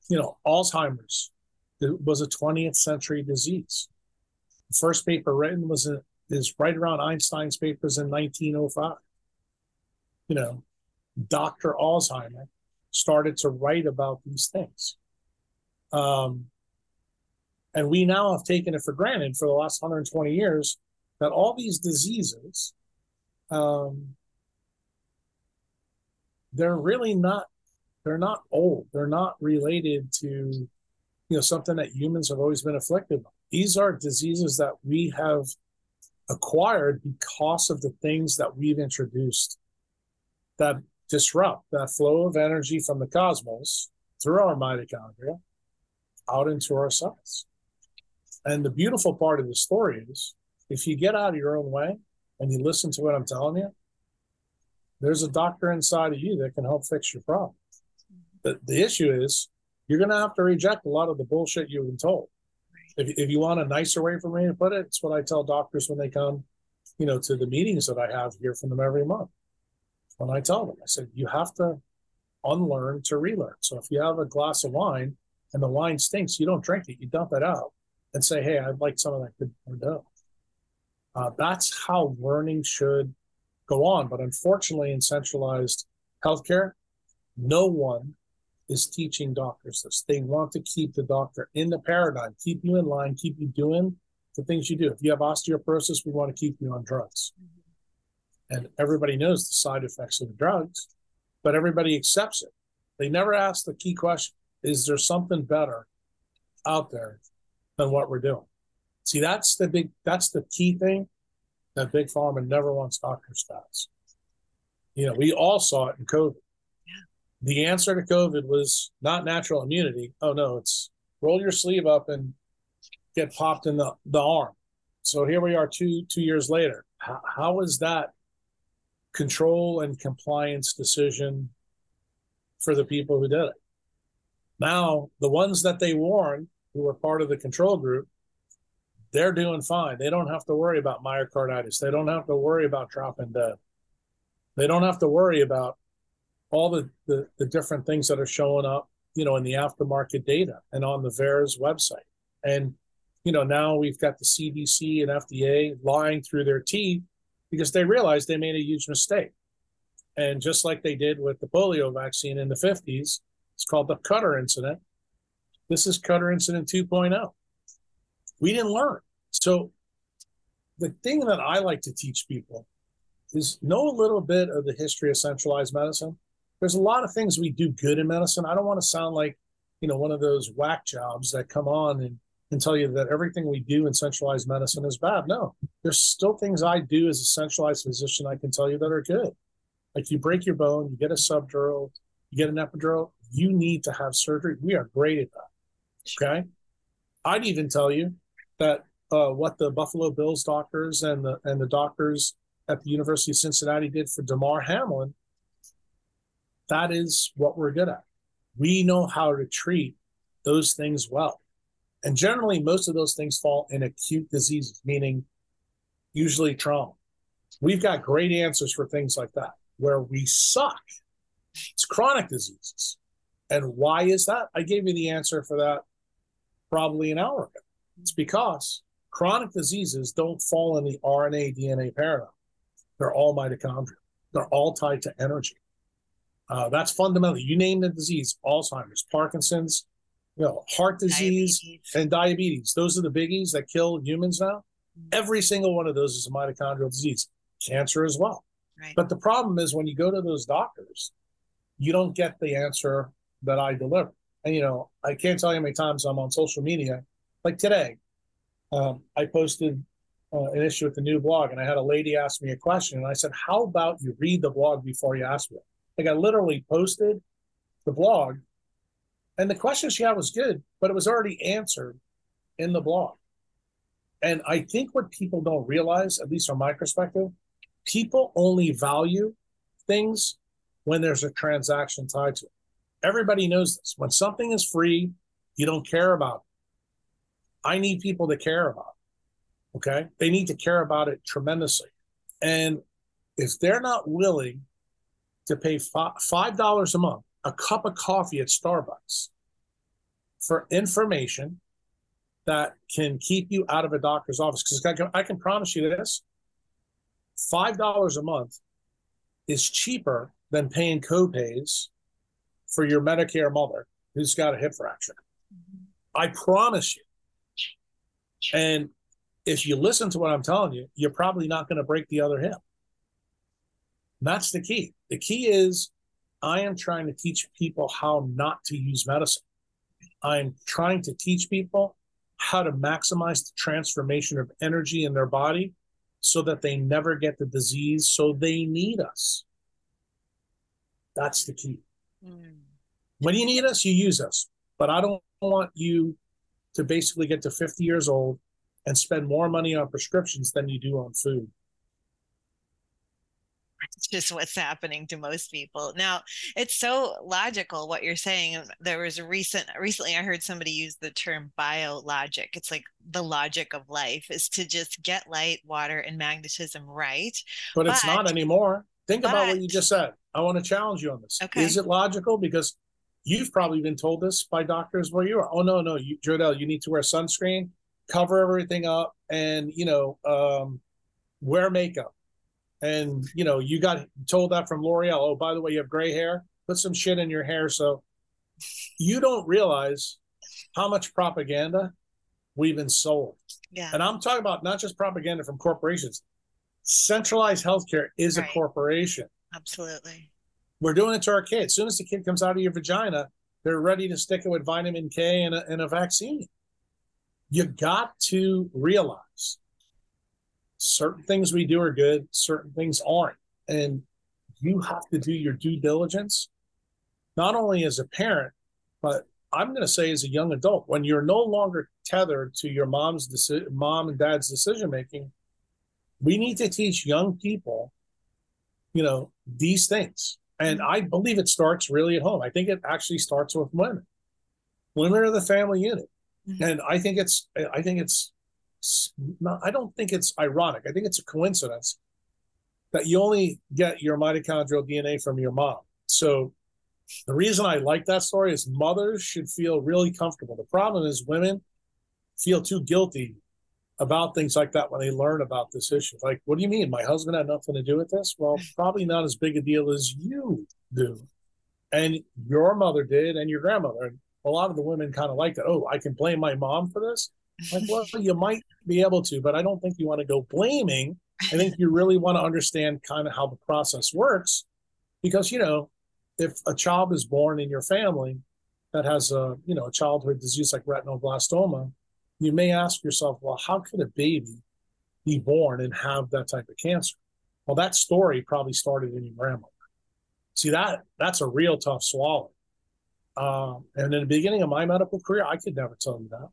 You know, Alzheimer's was a 20th century disease. The first paper written was is right around Einstein's papers in 1905. You know, Dr. Alzheimer started to write about these things. Um, And we now have taken it for granted for the last 120 years that all these diseases, um, they're really not they're not old. They're not related to you know something that humans have always been afflicted by. These are diseases that we have acquired because of the things that we've introduced that disrupt that flow of energy from the cosmos through our mitochondria out into our cells. And the beautiful part of the story is if you get out of your own way and you listen to what I'm telling you, there's a doctor inside of you that can help fix your problem. The, the issue is you're going to have to reject a lot of the bullshit you've been told. If, if you want a nicer way for me to put it, it's what I tell doctors when they come, you know, to the meetings that I have here from them every month. When I tell them, I said, you have to unlearn to relearn. So if you have a glass of wine and the wine stinks, you don't drink it, you dump it out and say, hey, I'd like some of that good Bordeaux. Uh, that's how learning should go on. But unfortunately, in centralized healthcare, no one is teaching doctors this. They want to keep the doctor in the paradigm, keep you in line, keep you doing the things you do. If you have osteoporosis, we want to keep you on drugs. Mm-hmm. And everybody knows the side effects of the drugs, but everybody accepts it. They never ask the key question is there something better out there than what we're doing? See, that's the big, that's the key thing that big pharma never wants doctors to ask. You know, we all saw it in COVID the answer to COVID was not natural immunity. Oh no, it's roll your sleeve up and get popped in the, the arm. So here we are two two years later. How, how is that control and compliance decision for the people who did it? Now, the ones that they warned who were part of the control group, they're doing fine. They don't have to worry about myocarditis. They don't have to worry about dropping dead. They don't have to worry about all the, the, the different things that are showing up, you know, in the aftermarket data and on the VAERS website. And, you know, now we've got the CDC and FDA lying through their teeth because they realized they made a huge mistake. And just like they did with the polio vaccine in the 50s, it's called the Cutter incident. This is Cutter incident 2.0. We didn't learn. So the thing that I like to teach people is know a little bit of the history of centralized medicine there's a lot of things we do good in medicine. I don't want to sound like, you know, one of those whack jobs that come on and, and tell you that everything we do in centralized medicine is bad. No, there's still things I do as a centralized physician I can tell you that are good. Like you break your bone, you get a subdural, you get an epidural, you need to have surgery. We are great at that. Okay. I'd even tell you that uh, what the Buffalo Bills doctors and the and the doctors at the University of Cincinnati did for Damar Hamlin that is what we're good at. We know how to treat those things well. And generally, most of those things fall in acute diseases, meaning usually trauma. We've got great answers for things like that. Where we suck, it's chronic diseases. And why is that? I gave you the answer for that probably an hour ago. It's because chronic diseases don't fall in the RNA DNA paradigm. They're all mitochondria. They're all tied to energy. Uh, that's fundamental. You name the disease: Alzheimer's, Parkinson's, you know, heart disease, diabetes. and diabetes. Those are the biggies that kill humans now. Mm-hmm. Every single one of those is a mitochondrial disease. Cancer as well. Right. But the problem is when you go to those doctors, you don't get the answer that I deliver. And you know, I can't tell you how many times I'm on social media. Like today, um, I posted uh, an issue with the new blog, and I had a lady ask me a question, and I said, "How about you read the blog before you ask me?" Like I literally posted the blog, and the question she had was good, but it was already answered in the blog. And I think what people don't realize, at least from my perspective, people only value things when there's a transaction tied to it. Everybody knows this. When something is free, you don't care about it. I need people to care about it. Okay. They need to care about it tremendously. And if they're not willing to pay five dollars a month a cup of coffee at Starbucks for information that can keep you out of a doctor's office. Because I can, I can promise you this: five dollars a month is cheaper than paying copays for your Medicare mother who's got a hip fracture. Mm-hmm. I promise you, And if you listen to what I'm telling you, you're probably not going to break the other hip. That's the key. The key is I am trying to teach people how not to use medicine. I'm trying to teach people how to maximize the transformation of energy in their body so that they never get the disease, so they need us. That's the key. Mm. When you need us, you use us. But I don't want you to basically get to 50 years old and spend more money on prescriptions than you do on food. It's just what's happening to most people. Now, it's so logical what you're saying. There was a recent recently I heard somebody use the term biologic. It's like the logic of life is to just get light, water, and magnetism right. But, but it's not anymore. Think but, about what you just said. I want to challenge you on this. Okay. Is it logical? Because you've probably been told this by doctors where you are. Oh no, no, you, you need to wear sunscreen, cover everything up, and you know, um, wear makeup and you know you got told that from L'Oreal. Oh, by the way, you have gray hair. Put some shit in your hair. So you don't realize how much propaganda we've been sold. Yeah. And I'm talking about not just propaganda from corporations. Centralized healthcare is right. a corporation. Absolutely. We're doing it to our kids. As soon as the kid comes out of your vagina, they're ready to stick it with vitamin K and a, and a vaccine. You got to realize certain things we do are good, certain things aren't. And you have to do your due diligence, not only as a parent, but I'm going to say as a young adult, when you're no longer tethered to your mom's deci- mom and dad's decision making, we need to teach young people, you know, these things. And I believe it starts really at home. I think it actually starts with women. Women are the family unit. Mm-hmm. And I think it's I think it's not, I don't think it's ironic. I think it's a coincidence that you only get your mitochondrial DNA from your mom. So the reason I like that story is mothers should feel really comfortable. The problem is women feel too guilty about things like that when they learn about this issue. Like, what do you mean? My husband had nothing to do with this? Well, probably not as big a deal as you do. And your mother did, and your grandmother. And a lot of the women kind of like that. Oh, I can blame my mom for this. Like, well, you might be able to, but I don't think you want to go blaming. I think you really want to understand kind of how the process works, because you know, if a child is born in your family that has a you know a childhood disease like retinoblastoma, you may ask yourself, well, how could a baby be born and have that type of cancer? Well, that story probably started in your grandmother. See that that's a real tough swallow. Um, and in the beginning of my medical career, I could never tell you that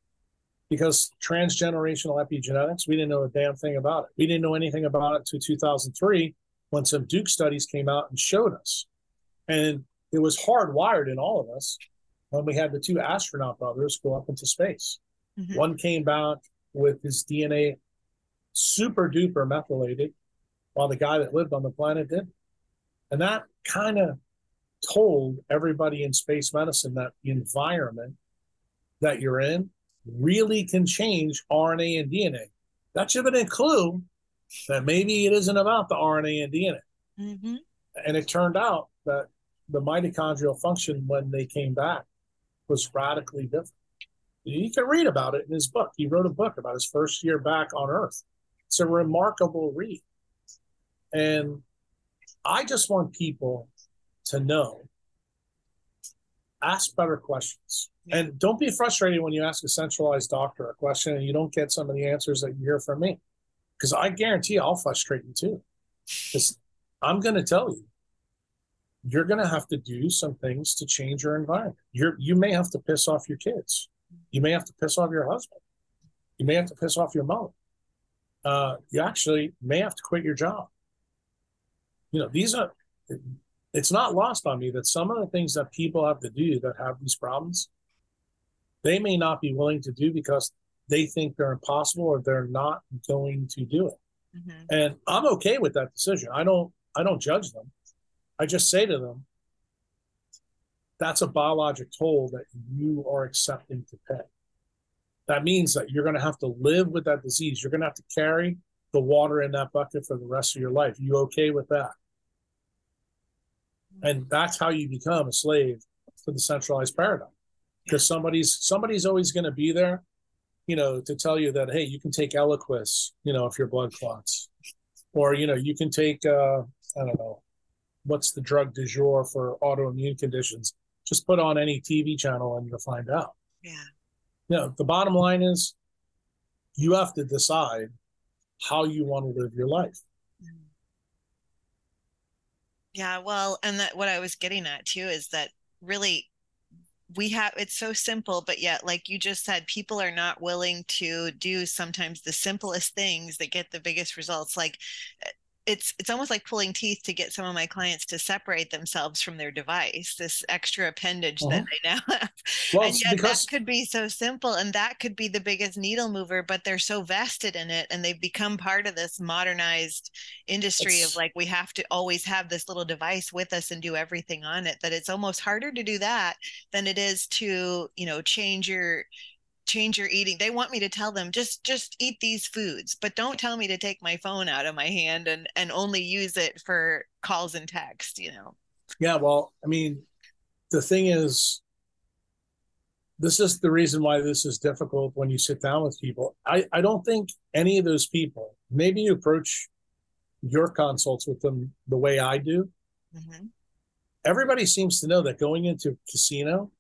because transgenerational epigenetics, we didn't know a damn thing about it. We didn't know anything about it until 2003 when some Duke studies came out and showed us. And it was hardwired in all of us when we had the two astronaut brothers go up into space. Mm-hmm. One came back with his DNA super duper methylated, while the guy that lived on the planet did. And that kind of told everybody in space medicine that the environment that you're in really can change RNA and DNA. That should have been a clue that maybe it isn't about the RNA and DNA. Mm-hmm. And it turned out that the mitochondrial function when they came back was radically different. You can read about it in his book. He wrote a book about his first year back on Earth. It's a remarkable read. And I just want people to know ask better questions. And don't be frustrated when you ask a centralized doctor a question and you don't get some of the answers that you hear from me. Because I guarantee I'll frustrate you too. Because I'm going to tell you, you're going to have to do some things to change your environment. You're, you may have to piss off your kids. You may have to piss off your husband. You may have to piss off your mom. Uh, you actually may have to quit your job. You know, these are it's not lost on me that some of the things that people have to do that have these problems, they may not be willing to do because they think they're impossible or they're not going to do it. Mm-hmm. And I'm okay with that decision. I don't I don't judge them. I just say to them, that's a biologic toll that you are accepting to pay. That means that you're going to have to live with that disease. You're going to have to carry the water in that bucket for the rest of your life. You okay with that? And that's how you become a slave to the centralized paradigm because somebody's somebody's always going to be there you know, to tell you that hey, you can take Eliquis, you know, if your blood clots, or you know, you can take uh, I don't know, what's the drug du jour for autoimmune conditions. Just put on any TV channel and you'll find out. Yeah. You know, the bottom line is you have to decide how you want to live your life. Yeah, well, and that what I was getting at too is that really we have it's so simple but yet like you just said people are not willing to do sometimes the simplest things that get the biggest results. Like eh, it's it's almost like pulling teeth to get some of my clients to separate themselves from their device this extra appendage uh-huh. that they now <laughs> have well, and yet because... that could be so simple and that could be the biggest needle mover but they're so vested in it and they've become part of this modernized industry it's... of like we have to always have this little device with us and do everything on it that it's almost harder to do that than it is to you know change your change your eating. They want me to tell them just just eat these foods but don't tell me to take my phone out of my hand and and only use it for calls and text you know? Yeah well i mean the thing is this is the reason why this is difficult when you sit down with people. I i don't think any of those people maybe you approach your consults with them the way i do. Mm-hmm. everybody seems to know that going into a casino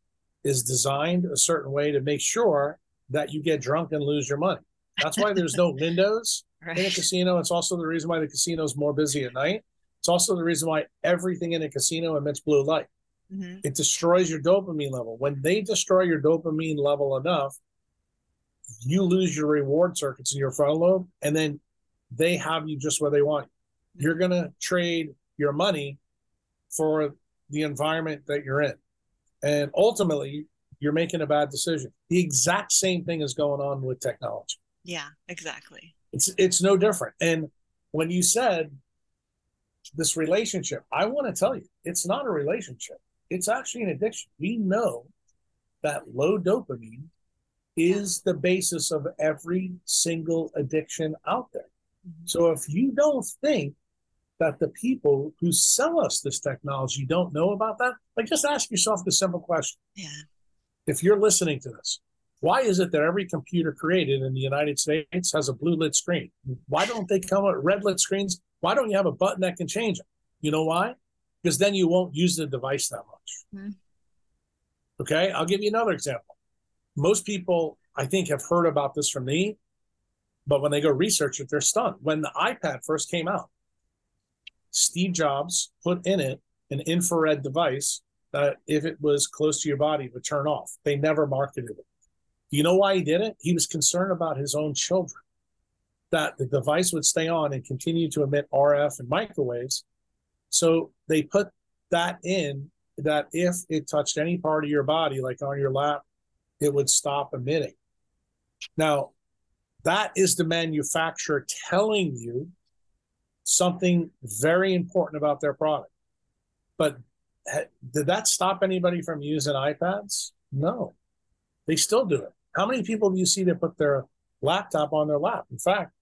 is designed a certain way to make sure that you get drunk and lose your money. That's why there's no <laughs> windows right. in a casino. It's also the reason why the casino is more busy at night. It's also the reason why everything in a casino emits blue light. Mm-hmm. It destroys your dopamine level. When they destroy your dopamine level enough, you lose your reward circuits in your frontal lobe, and then they have you just where they want you. You're going to trade your money for the environment that you're in. And ultimately, you're making a bad decision. The exact same thing is going on with technology. Yeah, exactly. It's it's no different. And when you said this relationship, I want to tell you, it's not a relationship. It's actually an addiction. We know that low dopamine is the basis of every single addiction out there. Mm-hmm. So if you don't think that the people who sell us this technology don't know about that? Like, just ask yourself the simple question. Yeah. If you're listening to this, why is it that every computer created in the United States has a blue lit screen? Why don't they come with red lit screens? Why don't you have a button that can change them? You know why? Because then you won't use the device that much. Mm-hmm. Okay, I'll give you another example. Most people, I think, have heard about this from me, but when they go research it, they're stunned. When the iPad first came out, Steve Jobs put in it an infrared device that, if it was close to your body, would turn off. They never marketed it. Do You know why he did it? He was concerned about his own children, that the device would stay on and continue to emit RF and microwaves. So they put that in that if it touched any part of your body, like on your lap, it would stop emitting. Now, that is the manufacturer telling you something very important about their product. But did that stop anybody from using iPads? No, they still do it. How many people do you see that put their laptop on their lap? In fact,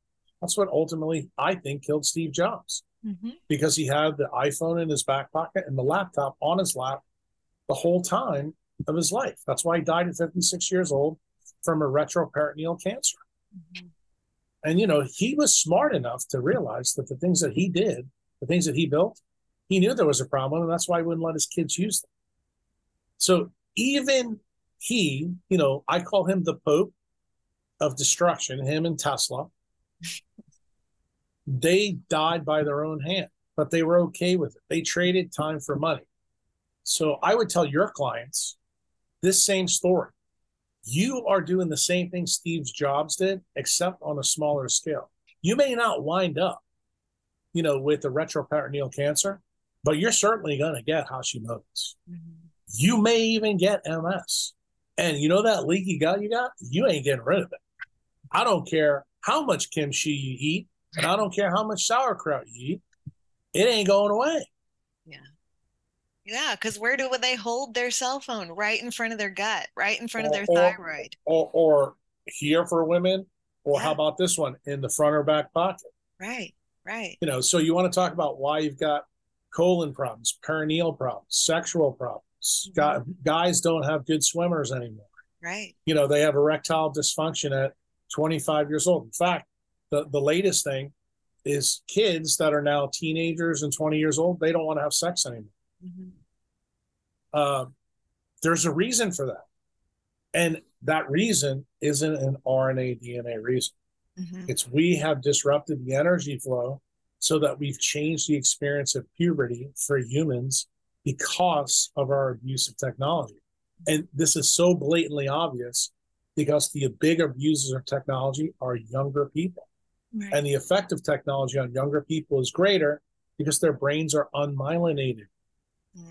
that's what ultimately I think killed Steve Jobs mm-hmm. because he had the iPhone in his back pocket and the laptop on his lap the whole time of his life. That's why he died at 56 years old from a retroperitoneal cancer. Mm-hmm. And, you know, he was smart enough to realize that the things that he did, the things that he built, he knew there was a problem. And that's why he wouldn't let his kids use them. So even he, you know, I call him the Pope of destruction, him and Tesla. they died by their own hand, but they were okay with it. They traded time for money. So I would tell your clients this same story you are doing the same thing Steve Jobs did, except on a smaller scale. You may not wind up, you know, with the retroperitoneal cancer, but you're certainly going to get Hashimoto's. Mm-hmm. You may even get MS. And you know that leaky gut you got? You ain't getting rid of it. I don't care how much kimchi you eat, and I don't care how much sauerkraut you eat. It ain't going away. Yeah, because where do they hold their cell phone? Right in front of their gut, right in front or, of their thyroid. Or, or, here for women, or yeah. how about this one in the front or back pocket? Right, right. You know, so you want to talk about why you've got colon problems, perineal problems, sexual problems. Mm-hmm. guys don't have good swimmers anymore. Right. You know, they have erectile dysfunction at 25 years old. In fact, the, the latest thing is kids that are now teenagers and 20 years old, they don't want to have sex anymore. Mm-hmm. Uh, there's a reason for that. And that reason isn't an RNA DNA reason. Mm-hmm. It's we have disrupted the energy flow so that we've changed the experience of puberty for humans because of our abuse of technology. And this is so blatantly obvious because the big abusers of technology are younger people. Right. And the effect of technology on younger people is greater because their brains are unmyelinated. Mm-hmm.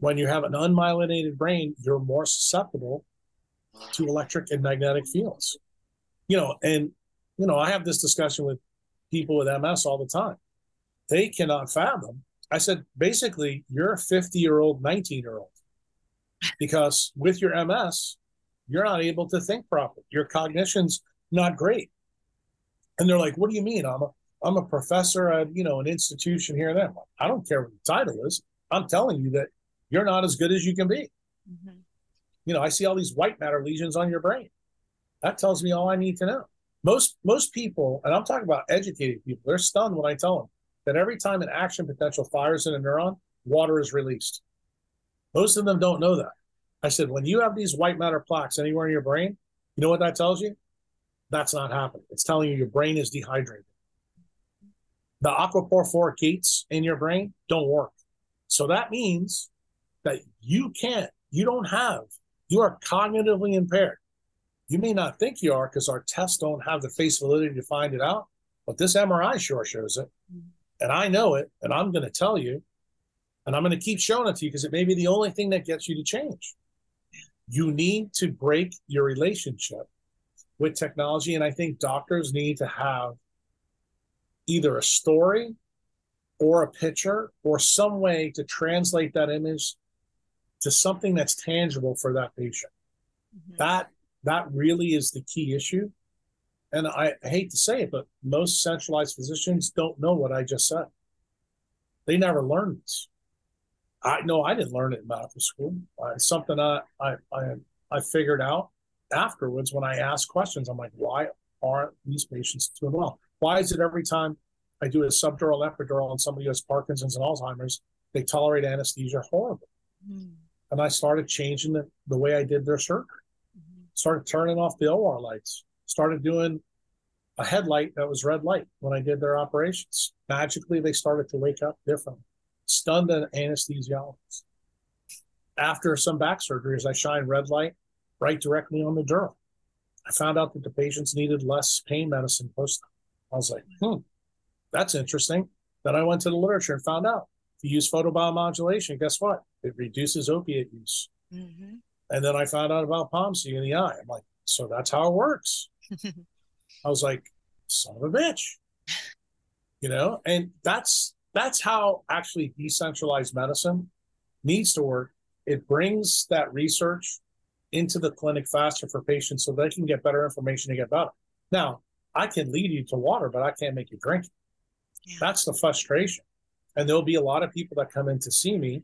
When you have an unmyelinated brain, you're more susceptible to electric and magnetic fields. You know, and you know, I have this discussion with people with MS all the time. They cannot fathom. I said, basically, you're a 50 year old, 19 year old, because with your MS, you're not able to think properly. Your cognition's not great. And they're like, what do you mean? I'm a, I'm a professor at, you know, an institution here and there. I don't care what the title is. I'm telling you that you're not as good as you can be. Mm-hmm. You know, I see all these white matter lesions on your brain. That tells me all I need to know. Most most people, and I'm talking about educated people, they're stunned when I tell them that every time an action potential fires in a neuron, water is released. Most of them don't know that. I said, when you have these white matter plaques anywhere in your brain, you know what that tells you? That's not happening. It's telling you your brain is dehydrated. The aquaporin gates in your brain don't work. So that means that you can't, you don't have, you are cognitively impaired. You may not think you are because our tests don't have the face validity to find it out, but this MRI sure shows it. Mm-hmm. And I know it, and I'm going to tell you, and I'm going to keep showing it to you because it may be the only thing that gets you to change. You need to break your relationship with technology. And I think doctors need to have either a story or a picture or some way to translate that image to something that's tangible for that patient. Mm-hmm. That that really is the key issue. And I hate to say it, but most centralized physicians don't know what I just said. They never learned this. I know I didn't learn it in medical school. Uh, it's something I, I I I figured out afterwards when I asked questions. I'm like, why aren't these patients doing well? Why is it every time I do a subdural epidural on somebody who has Parkinson's and Alzheimer's, they tolerate anesthesia horribly? Mm. And I started changing the, the way I did their surgery started turning off the OR lights, started doing a headlight that was red light when I did their operations. Magically, they started to wake up different. Stunned an anesthesiologist. After some back surgeries, I shined red light right directly on the dura. I found out that the patients needed less pain medicine post. I was like, hmm, that's interesting. Then I went to the literature and found out if you use photobiomodulation, guess what? It reduces opiate use. Mm-hmm. And then I found out about POMC in the eye. I'm like, so that's how it works. <laughs> I was like, son of a bitch. You know, and that's that's how actually decentralized medicine needs to work. It brings that research into the clinic faster for patients so they can get better information to get better. Now, I can lead you to water, but I can't make you drink it. Yeah. That's the frustration. And there'll be a lot of people that come in to see me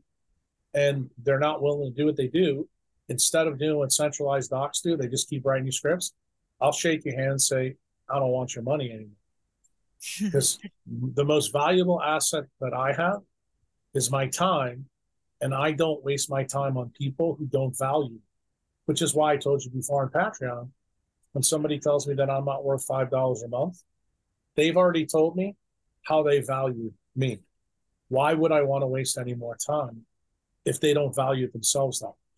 and they're not willing to do what they do instead of doing what centralized docs do, they just keep writing you scripts. I'll shake your hand and say, I don't want your money anymore. <laughs> Because the most valuable asset that I have is my time. And I don't waste my time on people who don't value, which is why I told you before on Patreon, when somebody tells me that I'm not worth $5 a month, they've already told me how they value me. Why would I want to waste any more time if they don't value themselves that much?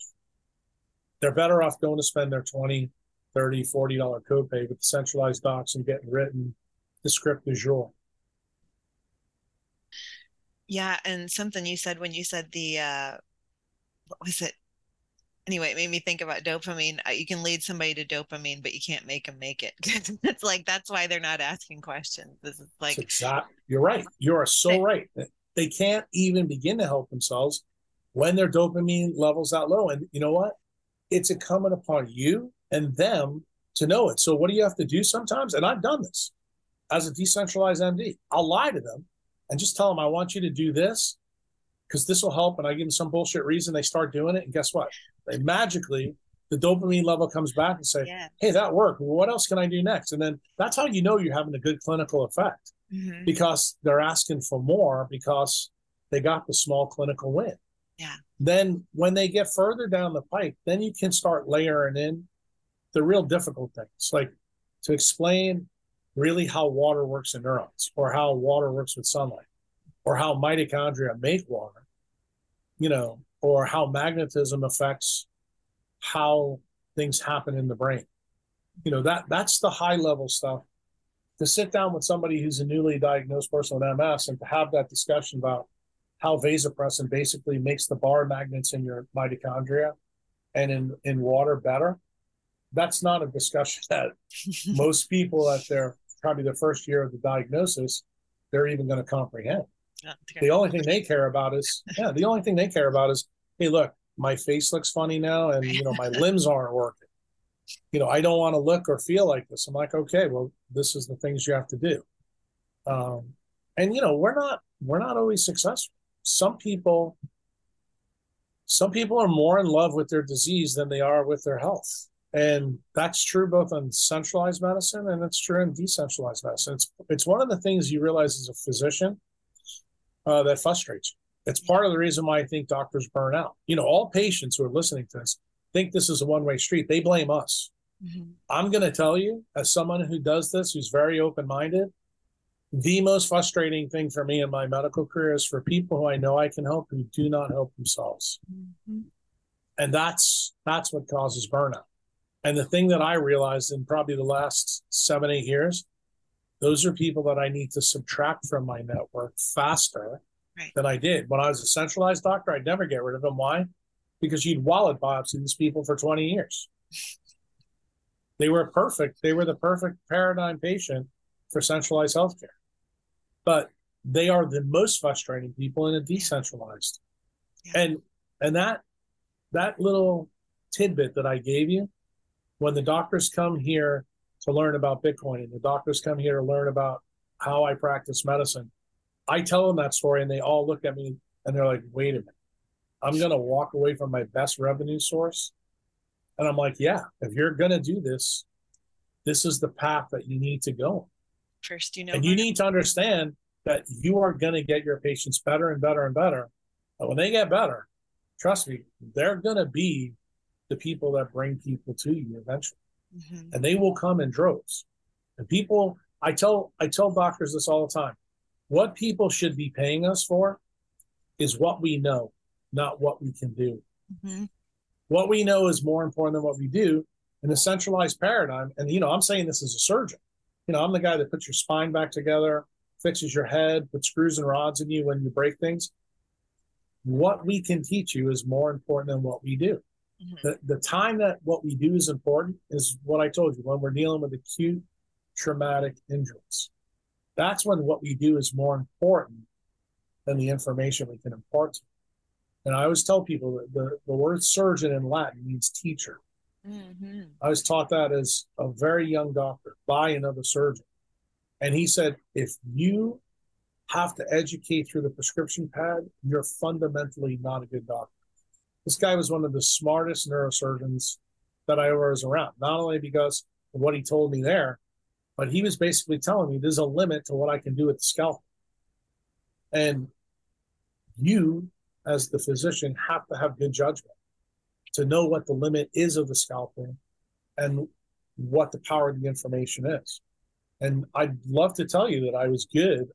they're better off going to spend their 20 30 40 dollar copay with the centralized docs and getting written the script is yours yeah and something you said when you said the uh what was it anyway it made me think about dopamine. Uh, you can lead somebody to dopamine but you can't make them make it. <laughs> It's like that's why they're not asking questions. This is like exactly you're right. You are so they, right. They can't even begin to help themselves when their dopamine levels that low. And you know what? It's incumbent upon you and them to know it. So what do you have to do sometimes? And I've done this as a decentralized MD. I'll lie to them and just tell them I want you to do this because this will help. And I give them some bullshit reason they start doing it. And guess what? They magically the dopamine level comes back and say, Yeah. hey, that worked. Well, what else can I do next? And then that's how you know you're having a good clinical effect Mhm. because they're asking for more because they got the small clinical win. Yeah. Then when they get further down the pike, then you can start layering in the real difficult things, like to explain really how water works in neurons or how water works with sunlight or how mitochondria make water, you know, or how magnetism affects how things happen in the brain. You know, that that's the high level stuff. To sit down with somebody who's a newly diagnosed person with MS and to have that discussion about how vasopressin basically makes the bar magnets in your mitochondria and in, in water better, that's not a discussion that <laughs> most people at their probably the first year of the diagnosis, they're even going to comprehend. The only thing they care about is, <laughs> yeah, the only thing they care about is, hey, look, my face looks funny now and, you know, my <laughs> limbs aren't working. You know, I don't want to look or feel like this. I'm like, okay, well, this is the things you have to do. Um, and, you know, we're not, we're not always successful. Some people, some people are more in love with their disease than they are with their health. And that's true both on centralized medicine and it's true in decentralized medicine. It's, it's one of the things you realize as a physician uh, that frustrates you. It's part of the reason why I think doctors burn out. You know, all patients who are listening to this think this is a one way street. They blame us. Mhm. I'm going to tell you, as someone who does this, who's very open minded, the most frustrating thing for me in my medical career is for people who I know I can help who do not help themselves. Mhm. And that's that's what causes burnout. And the thing that I realized in probably the last seven, eight years, those are people that I need to subtract from my network faster Right. than I did. When I was a centralized doctor, I'd never get rid of them. Why? Because you'd wallet biopsy these people for 20 years. They were perfect. They were the perfect paradigm patient for centralized healthcare. But they are the most frustrating people in a decentralized. Yeah. And and that that little tidbit that I gave you, when the doctors come here to learn about Bitcoin and the doctors come here to learn about how I practice medicine, I tell them that story and they all look at me and they're like, wait a minute, I'm going to walk away from my best revenue source. And I'm like, yeah, if you're going to do this, this is the path that you need to go. First, you know, And you need to understand that you are going to get your patients better and better and better. But when they get better, trust me, they're going to be the people that bring people to you eventually Mhm. and they will come in droves. And people, I tell I tell doctors this all the time. What people should be paying us for is what we know, not what we can do. Mhm. What we know is more important than what we do in a centralized paradigm. And you know, I'm saying this as a surgeon. You know, I'm the guy that puts your spine back together, fixes your head, puts screws and rods in you when you break things. What we can teach you is more important than what we do Mhm. the, the time that what we do is important is what I told you when we're dealing with acute traumatic injuries. That's when what we do is more important than the information we can impart. to. And I always tell people that the, the word surgeon in Latin means teacher. Mhm. I was taught that as a very young doctor by another surgeon. And he said, if you have to educate through the prescription pad, you're fundamentally not a good doctor. This guy was one of the smartest neurosurgeons that I ever was around, not only because of what he told me there, but he was basically telling me there's a limit to what I can do with the scalpel. And you, as the physician, have to have good judgment to know what the limit is of the scalpel and what the power of the information is. And I'd love to tell you that I was good,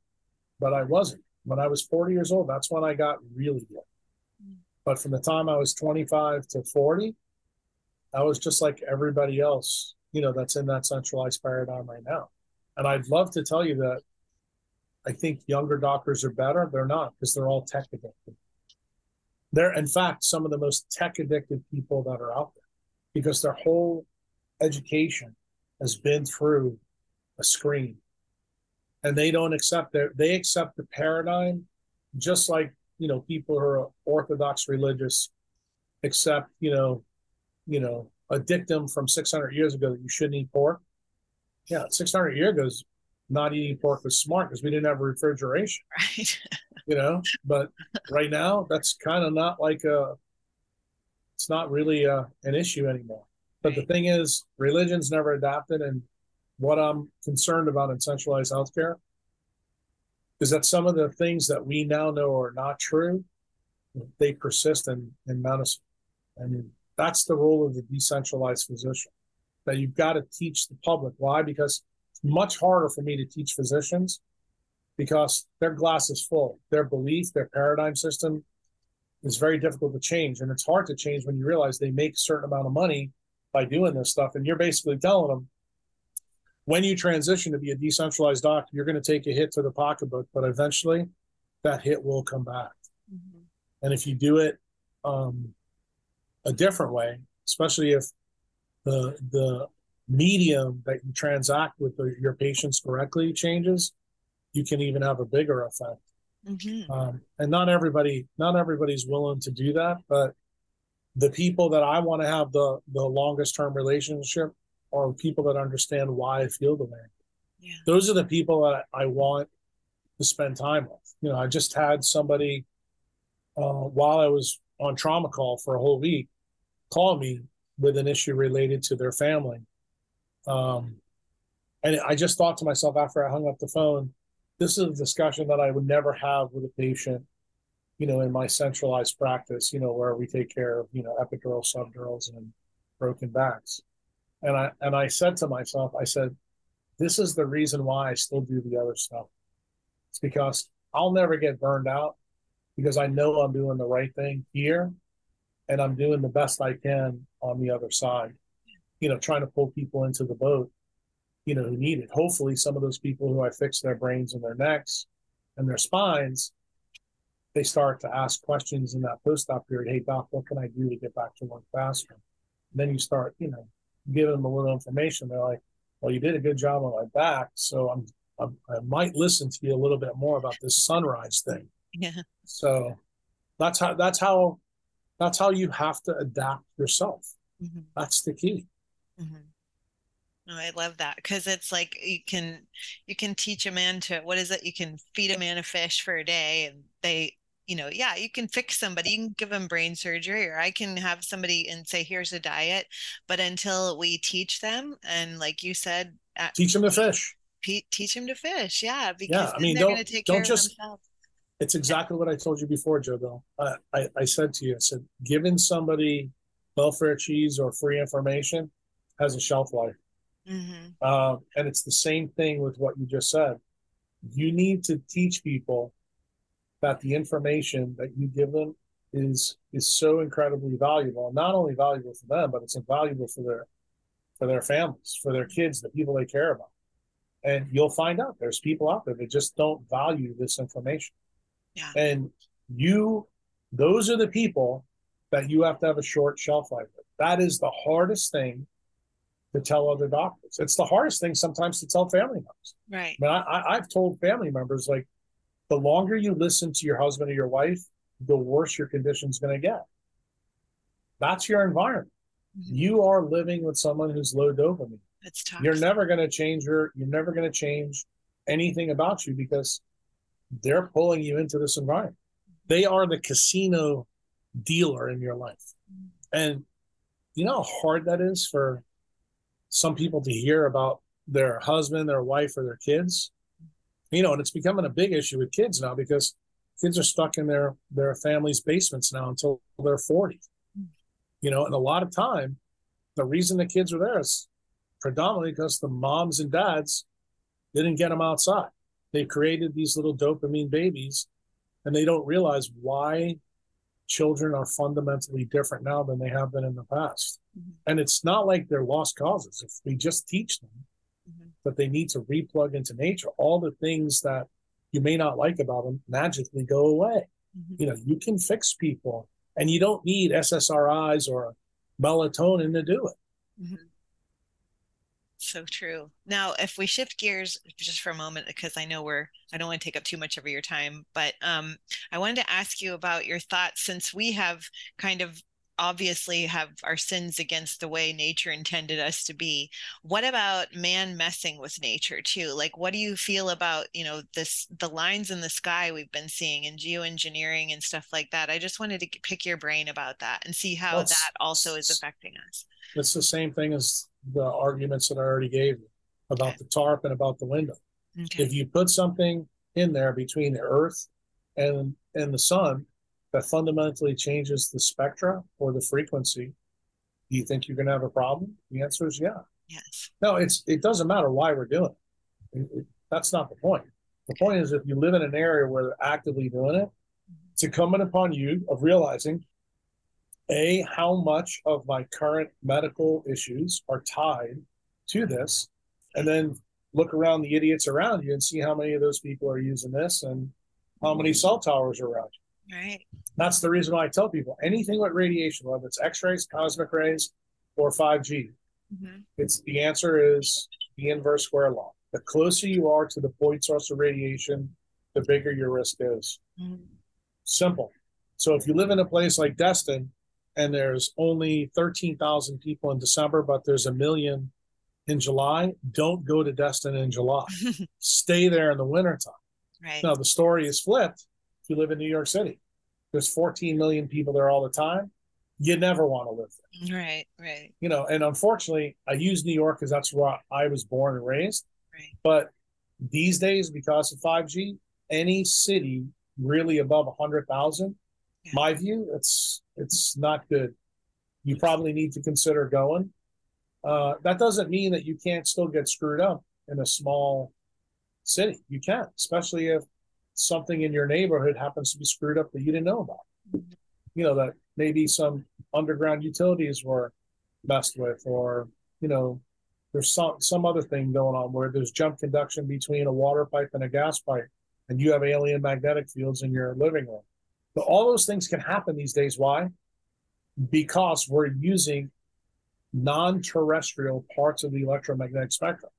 but I wasn't. When I was 40 years old, that's when I got really good. But from the time I was 25 to 40, I was just like everybody else, you know, that's in that centralized paradigm right now. And I'd love to tell you that I think younger doctors are better. They're not because they're all tech addicted. They're, in fact, some of the most tech addicted people that are out there because their whole education has been through a screen and they don't accept their they accept the paradigm just like you know people who are orthodox religious accept you know you know a dictum from 600 years ago that you shouldn't eat pork yeah 600 years ago not eating pork was smart because we didn't have refrigeration Right. <laughs> you know but right now that's kind of not like a it's not really a, an issue anymore. But the thing is, religion's never adapted. And what I'm concerned about in centralized healthcare is that some of the things that we now know are not true, they persist in, in medicine. I mean, that's the role of the decentralized physician. That you've got to teach the public. Why? Because it's much harder for me to teach physicians because their glass is full. Their belief, their paradigm system is very difficult to change. And it's hard to change when you realize they make a certain amount of money by doing this stuff. And you're basically telling them when you transition to be a decentralized doctor, you're going to take a hit to the pocketbook, but eventually that hit will come back. Mm-hmm. And if you do it um, a different way, especially if the the medium that you transact with the, your patients directly changes, you can even have a bigger effect. Mm-hmm. Um, and not everybody, not everybody's willing to do that, but the people that I want to have the the longest term relationship are people that understand why I feel the way. Yeah. Those are the people that I want to spend time with. You know, I just had somebody uh, while I was on trauma call for a whole week call me with an issue related to their family. Um, and I just thought to myself after I hung up the phone, this is a discussion that I would never have with a patient, you know, in my centralized practice, you know, where we take care of, you know, epidural, subdurals, and broken backs. And I and I said to myself, I said, this is the reason why I still do the other stuff. It's because I'll never get burned out because I know I'm doing the right thing here and I'm doing the best I can on the other side. You know, trying to pull people into the boat you know, who need it. Hopefully, some of those people who I fix their brains and their necks and their spines, they start to ask questions in that post-op period. Hey, doc, what can I do to get back to work faster? And then you start, you know, giving them a little information. They're like, well, you did a good job on my back, so I'm, I'm I might listen to you a little bit more about this sunrise thing. Yeah. So that's how that's how that's how you have to adapt yourself. Mm-hmm. That's the key. Mm-hmm. Oh, I love that because it's like you can you can teach a man to what is it? You can feed a man a fish for a day, and they, you know, yeah, you can fix somebody, you can give them brain surgery, or I can have somebody and say, here's a diet. But until we teach them, and like you said, teach them to fish. Teach them to fish, yeah. Because yeah, I mean, don't don't just. It's exactly what I told you before, Joe. Though I, I, I said to you, I said, giving somebody welfare cheese or free information has a shelf life Mm-hmm. Uh, and it's the same thing with what you just said. You need to teach people that the information that you give them is is so incredibly valuable. Not only valuable for them, but it's invaluable for their for their families, for their kids, the people they care about. And you'll find out there's people out there that just don't value this information. Yeah. And you, those are the people that you have to have a short shelf life with. That is the hardest thing to tell other doctors. It's the hardest thing sometimes to tell family members. Right. I mean, I, I've told family members like, the longer you listen to your husband or your wife, the worse your condition's going to get. That's your environment. Mm-hmm. You are living with someone who's low dopamine. It's tough. You're never going to change your. You're never going to change anything about you because they're pulling you into this environment. They are the casino dealer in your life, mm-hmm. and you know how hard that is for some people to hear about their husband, their wife, or their kids. You know, and it's becoming a big issue with kids now because kids are stuck in their their families' basements now until they're 40. You know, and a lot of time, the reason the kids are there is predominantly because the moms and dads didn't get them outside. They created these little dopamine babies, and they don't realize why children are fundamentally different now than they have been in the past. Mm-hmm. And it's not like they're lost causes. If we just teach them mm-hmm. that they need to replug into nature, all the things that you may not like about them magically go away. Mm-hmm. You know, you can fix people and you don't need SSRIs or melatonin to do it. Mm-hmm. So true. Now, if we shift gears just for a moment, because I know we're, I don't want to take up too much of your time, but um, I wanted to ask you about your thoughts since we have kind of obviously have our sins against the way nature intended us to be. What about man messing with nature too? Like what do you feel about you know this the lines in the sky we've been seeing in geoengineering and stuff like that? I just wanted to pick your brain about that and see how that also is affecting us. It's the same thing as the arguments that i already gave you about okay. the tarp and about the window. Okay. if you put something in there between the earth and and the sun that fundamentally changes the spectra or the frequency, do you think you're going to have a problem? The answer is yeah. Yes. No, it's it doesn't matter why we're doing it. it, it that's not the point. The point is if you live in an area where they're actively doing it, mm-hmm. it's incumbent upon you of realizing a how much of my current medical issues are tied to this, and then look around the idiots around you and see how many of those people are using this and how many cell towers are around you. Right. That's the reason why I tell people anything with radiation, whether it's X-rays, cosmic rays, or 5G, mm-hmm. it's the answer is the inverse square law. The closer you are to the point source of radiation, the bigger your risk is. Mm-hmm. Simple. So if you live in a place like Destin and there's only 13,000 people in December, but there's a million in July, don't go to Destin in July. <laughs> Stay there in the wintertime. Right. Now, the story is flipped if you live in New York City. There's 14 million people there all the time. You never want to live there. Right, right. You know, and unfortunately, I use New York because that's where I was born and raised. Right. But these days, because of 5G, any city really above 100,000, yeah. my view, it's it's not good. You probably need to consider going. Uh, that doesn't mean that you can't still get screwed up in a small city. You can, especially if something in your neighborhood happens to be screwed up that you didn't know about. You know, that maybe some underground utilities were messed with, or, you know, there's some, some other thing going on where there's jump conduction between a water pipe and a gas pipe, and you have alien magnetic fields in your living room. But all those things can happen these days. Why? Because we're using non terrestrial parts of the electromagnetic spectrum.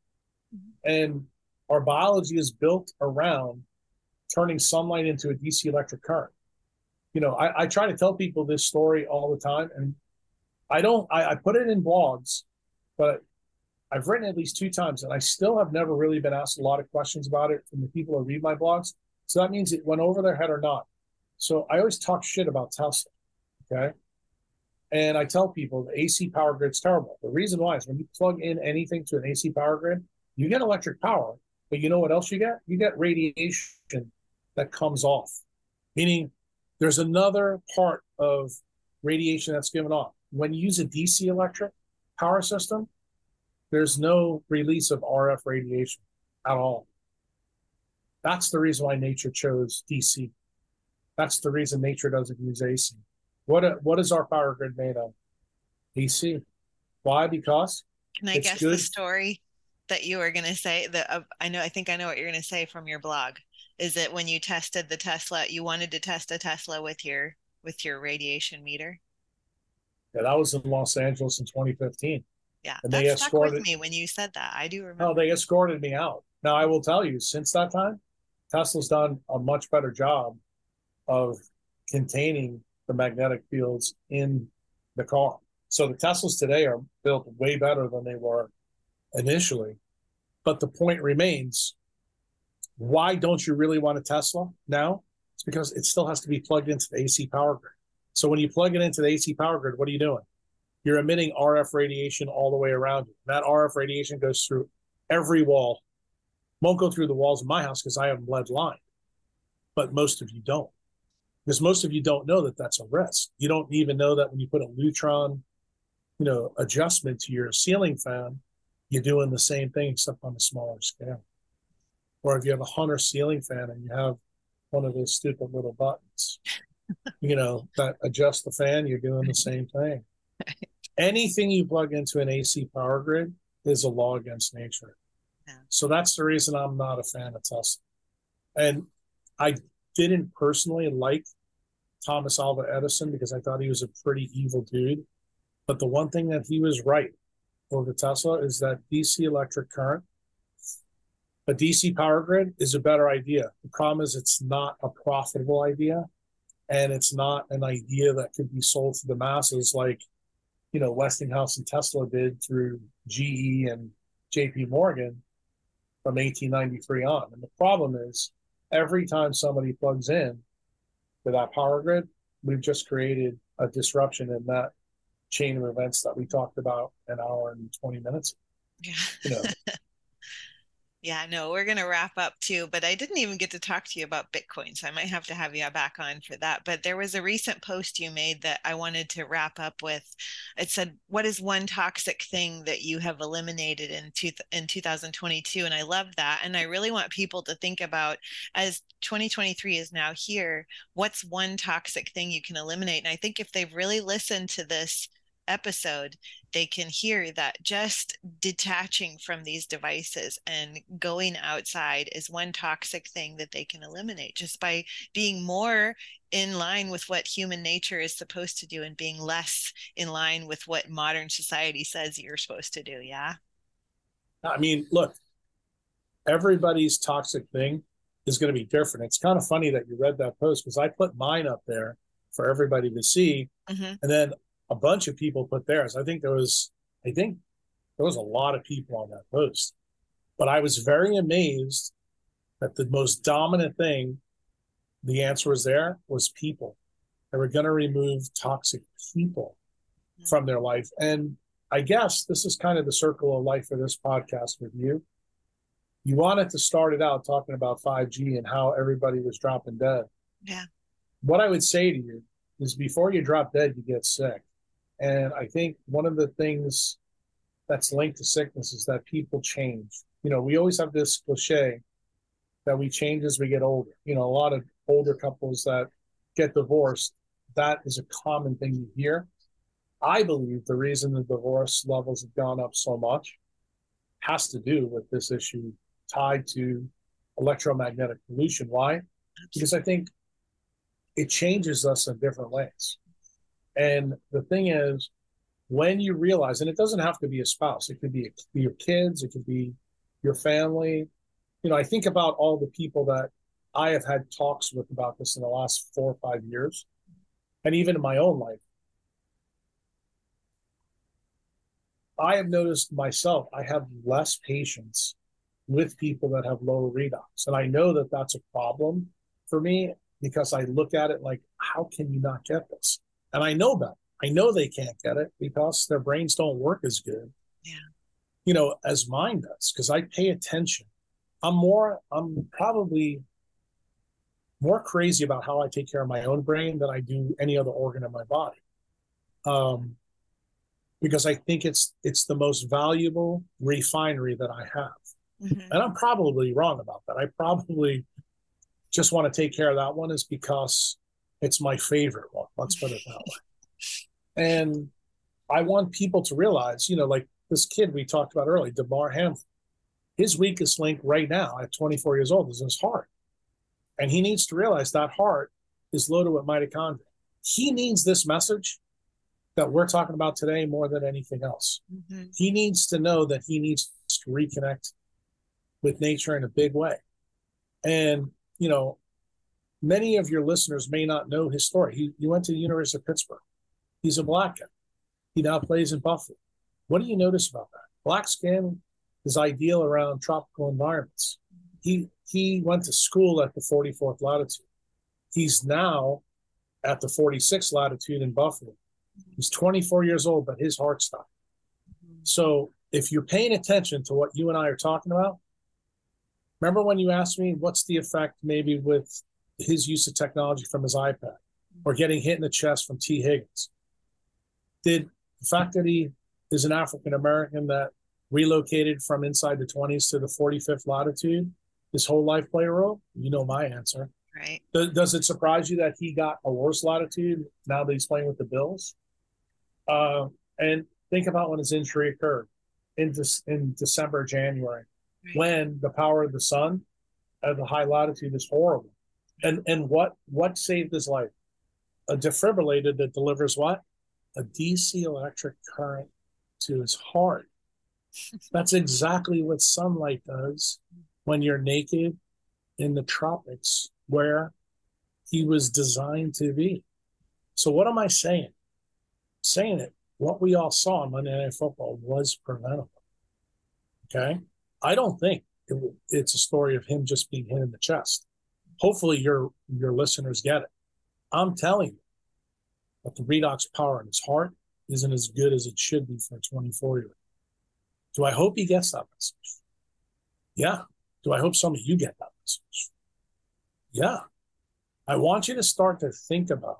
Mm-hmm. And our biology is built around turning sunlight into a DC electric current. You know, I, I try to tell people this story all the time, and I don't, I, I put it in blogs, but I've written at least two times, and I still have never really been asked a lot of questions about it from the people who read my blogs. So that means it went over their head or not. So I always talk shit about Tesla. Okay. And I tell people the AC power grid's terrible. The reason why is when you plug in anything to an AC power grid, you get electric power, but you know what else you get? You get radiation that comes off, meaning there's another part of radiation that's given off. When you use a DC electric power system, there's no release of RF radiation at all. That's the reason why nature chose DC. That's the reason nature doesn't use AC. What what is our power grid made of? DC. Why? Because can I guess good. the story that you were going to say? That uh, I know. I think I know what you're going to say from your blog. Is it when you tested the Tesla? You wanted to test a Tesla with your with your radiation meter? Yeah, that was in Los Angeles in 2015. Yeah, and they escorted me when you said that. I do remember. No, they escorted me out. Now I will tell you, since that time, Tesla's done a much better job of containing the magnetic fields in the car. So the Teslas today are built way better than they were initially. But the point remains why don't you really want a Tesla now? It's because it still has to be plugged into the AC power grid. So when you plug it into the AC power grid, what are you doing? You're emitting RF radiation all the way around you. That RF radiation goes through every wall. Won't go through the walls of my house because I have lead line, but most of you don't because most of you don't know that that's a risk. You don't even know that when you put a Lutron, you know, adjustment to your ceiling fan, you're doing the same thing except on a smaller scale. Or if you have a Hunter ceiling fan and you have one of those stupid little buttons, you know, that adjust the fan, you're doing the same thing. <laughs> Anything you plug into an AC power grid is a law against nature. Yeah. So that's the reason I'm not a fan of Tesla. And I didn't personally like Thomas Alva Edison because I thought he was a pretty evil dude. But the one thing that he was right over the Tesla is that DC electric current, a DC power grid is a better idea. The problem is it's not a profitable idea. and it's not an idea that could be sold to the masses like you know Westinghouse and Tesla did through GE and JP Morgan from 1893 on. And the problem is every time somebody plugs in to that power grid, we've just created a disruption in that chain of events that we talked about an hour and 20 minutes. Yeah. You know, <laughs> Yeah, no, we're going to wrap up too, but I didn't even get to talk to you about Bitcoin. So I might have to have you back on for that. But there was a recent post you made that I wanted to wrap up with. It said, What is one toxic thing that you have eliminated in, two, in 2022? And I love that. And I really want people to think about as 2023 is now here, what's one toxic thing you can eliminate? And I think if they've really listened to this episode, they can hear that just detaching from these devices and going outside is one toxic thing that they can eliminate just by being more in line with what human nature is supposed to do and being less in line with what modern society says you're supposed to do. Yeah. I mean, look, everybody's toxic thing is going to be different. It's kind of funny that you read that post because I put mine up there for everybody to see. Mm-hmm. And then a bunch of people put theirs. I think there was, I think there was a lot of people on that post, but I was very amazed that the most dominant thing, the answer was there, was people. They were going to remove toxic people mm-hmm. from their life. And I guess this is kind of the circle of life for this podcast with you. You wanted to start it out talking about 5G and how everybody was dropping dead. Yeah. What I would say to you is before you drop dead, you get sick. And I think one of the things that's linked to sickness is that people change. You know, we always have this cliche that we change as we get older. You know, a lot of older couples that get divorced, that is a common thing you hear. I believe the reason the divorce levels have gone up so much has to do with this issue tied to electromagnetic pollution. Why? Because I think it changes us in different ways. And the thing is, when you realize, and it doesn't have to be a spouse, it could be, your kids, it could be your family. You know, I think about all the people that I have had talks with about this in the last four or five years, and even in my own life. I have noticed myself, I have less patience with people that have lower redox. And I know that that's a problem for me because I look at it like, how can you not get this? And I know that. I know they can't get it because their brains don't work as good. Yeah. You know, as mine does, because I pay attention. I'm more, I'm probably more crazy about how I take care of my own brain than I do any other organ in my body. Um, because I think it's it's the most valuable refinery that I have. Mm-hmm. And I'm probably wrong about that. I probably just want to take care of that one is because it's my favorite one. Let's put it that way. And I want people to realize, you know, like this kid we talked about earlier, Damar Hamlin, his weakest link right now at 24 years old is his heart. And he needs to realize that heart is loaded with mitochondria. He needs this message that we're talking about today more than anything else. Mm-hmm. He needs to know that he needs to reconnect with nature in a big way. And, you know, many of your listeners may not know his story. He, he went to the University of Pittsburgh. He's a black guy. He now plays in Buffalo. What do you notice about that? Black skin is ideal around tropical environments. He he went to school at the 44th latitude. He's now at the 46th latitude in Buffalo. He's 24 years old, but his heart stopped. So if you're paying attention to what you and I are talking about, remember when you asked me what's the effect maybe with his use of technology from his iPad or getting hit in the chest from Tee Higgins? Did the fact that he is an African American that relocated from inside the 20s to the 45th latitude his whole life play a role? You know my answer. Right. Does, does it surprise you that he got a worse latitude now that he's playing with the Bills? Uh, and think about when his injury occurred in, De- in December, January, right. when the power of the sun at the high latitude is horrible. And and what what saved his life? A defibrillator that delivers what? A DC electric current to his heart. That's exactly what sunlight does when you're naked in the tropics, where he was designed to be. So what am I saying? Saying it, what we all saw in Monday Night Football was preventable. Okay. I don't think it, it's a story of him just being hit in the chest. Hopefully your your listeners get it. I'm telling you that the redox power in his heart isn't as good as it should be for a 24 year old. Do I hope he gets that message? Yeah. Do I hope some of you get that message? Yeah. I want you to start to think about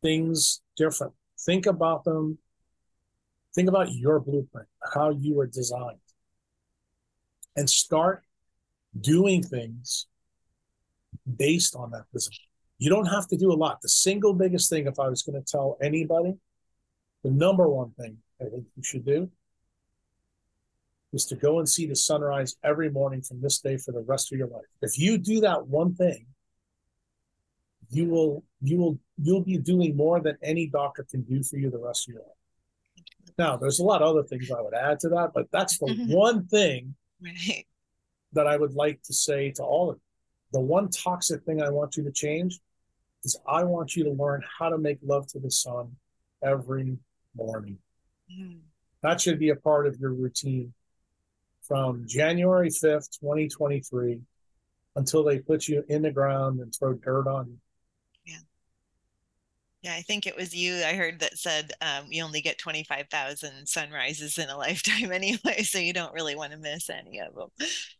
things different. Think about them. Think about your blueprint, how you were designed, and start doing things based on that design. You don't have to do a lot. The single biggest thing, if I was going to tell anybody, the number one thing I think you should do is to go and see the sunrise every morning from this day for the rest of your life. If you do that one thing, you will you will you'll be doing more than any doctor can do for you the rest of your life. Now, there's a lot of other things I would add to that, but that's the mm-hmm. one thing right. that I would like to say to all of you. The one toxic thing I want you to change is I want you to learn how to make love to the sun every morning. Mm. That should be a part of your routine from January 5th, 2023 until they put you in the ground and throw dirt on you. Yeah, Yeah, I think it was you I heard that said um, you only get 25,000 sunrises in a <laughs> lifetime anyway, so you don't really want to miss any of them.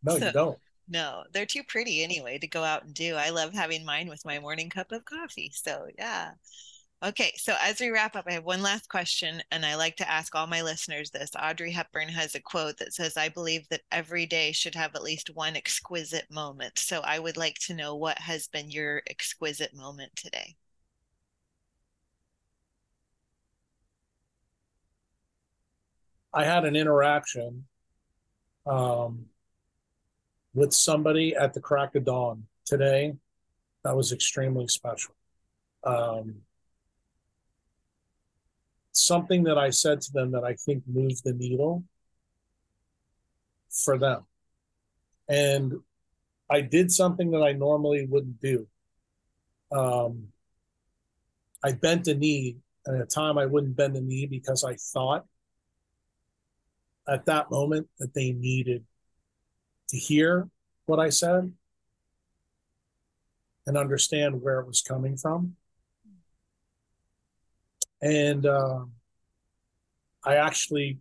No, so, you don't. No, they're too pretty anyway to go out and do. I love having mine with my morning cup of coffee. So, yeah. Okay, so as we wrap up, I have one last question, and I like to ask all my listeners this. Audrey Hepburn has a quote that says, I believe that every day should have at least one exquisite moment. So I would like to know what has been your exquisite moment today. I had an interaction um, with somebody at the crack of dawn today that was extremely special. Um, something that I said to them that I think moved the needle for them. And I did something that I normally wouldn't do. Um, I bent a knee, and at a time I wouldn't bend the knee because I thought at that moment that they needed to hear what I said and understand where it was coming from. And uh, I actually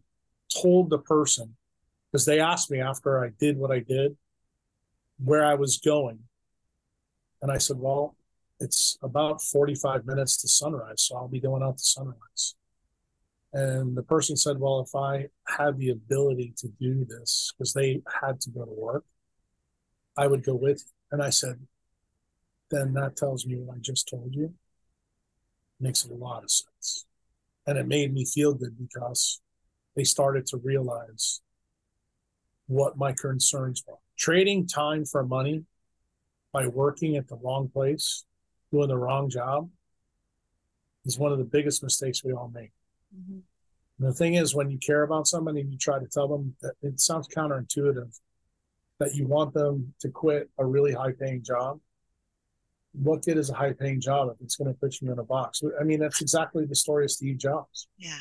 told the person, because they asked me after I did what I did, where I was going. And I said, Well, it's about 45 minutes to sunrise, so I'll be going out to sunrise. And the person said, Well, if I had the ability to do this, because they had to go to work, I would go with you. And I said, Then that tells me what I just told you. Makes a lot of sense. And it made me feel good because they started to realize what my concerns were. Trading time for money by working at the wrong place, doing the wrong job, is one of the biggest mistakes we all make. Mm-hmm. the thing is, when you care about somebody and you try to tell them that it sounds counterintuitive that you want them to quit a really high paying job. What good is a high paying job if it's going to put you in a box? I mean, that's exactly the story of Steve Jobs. Yeah.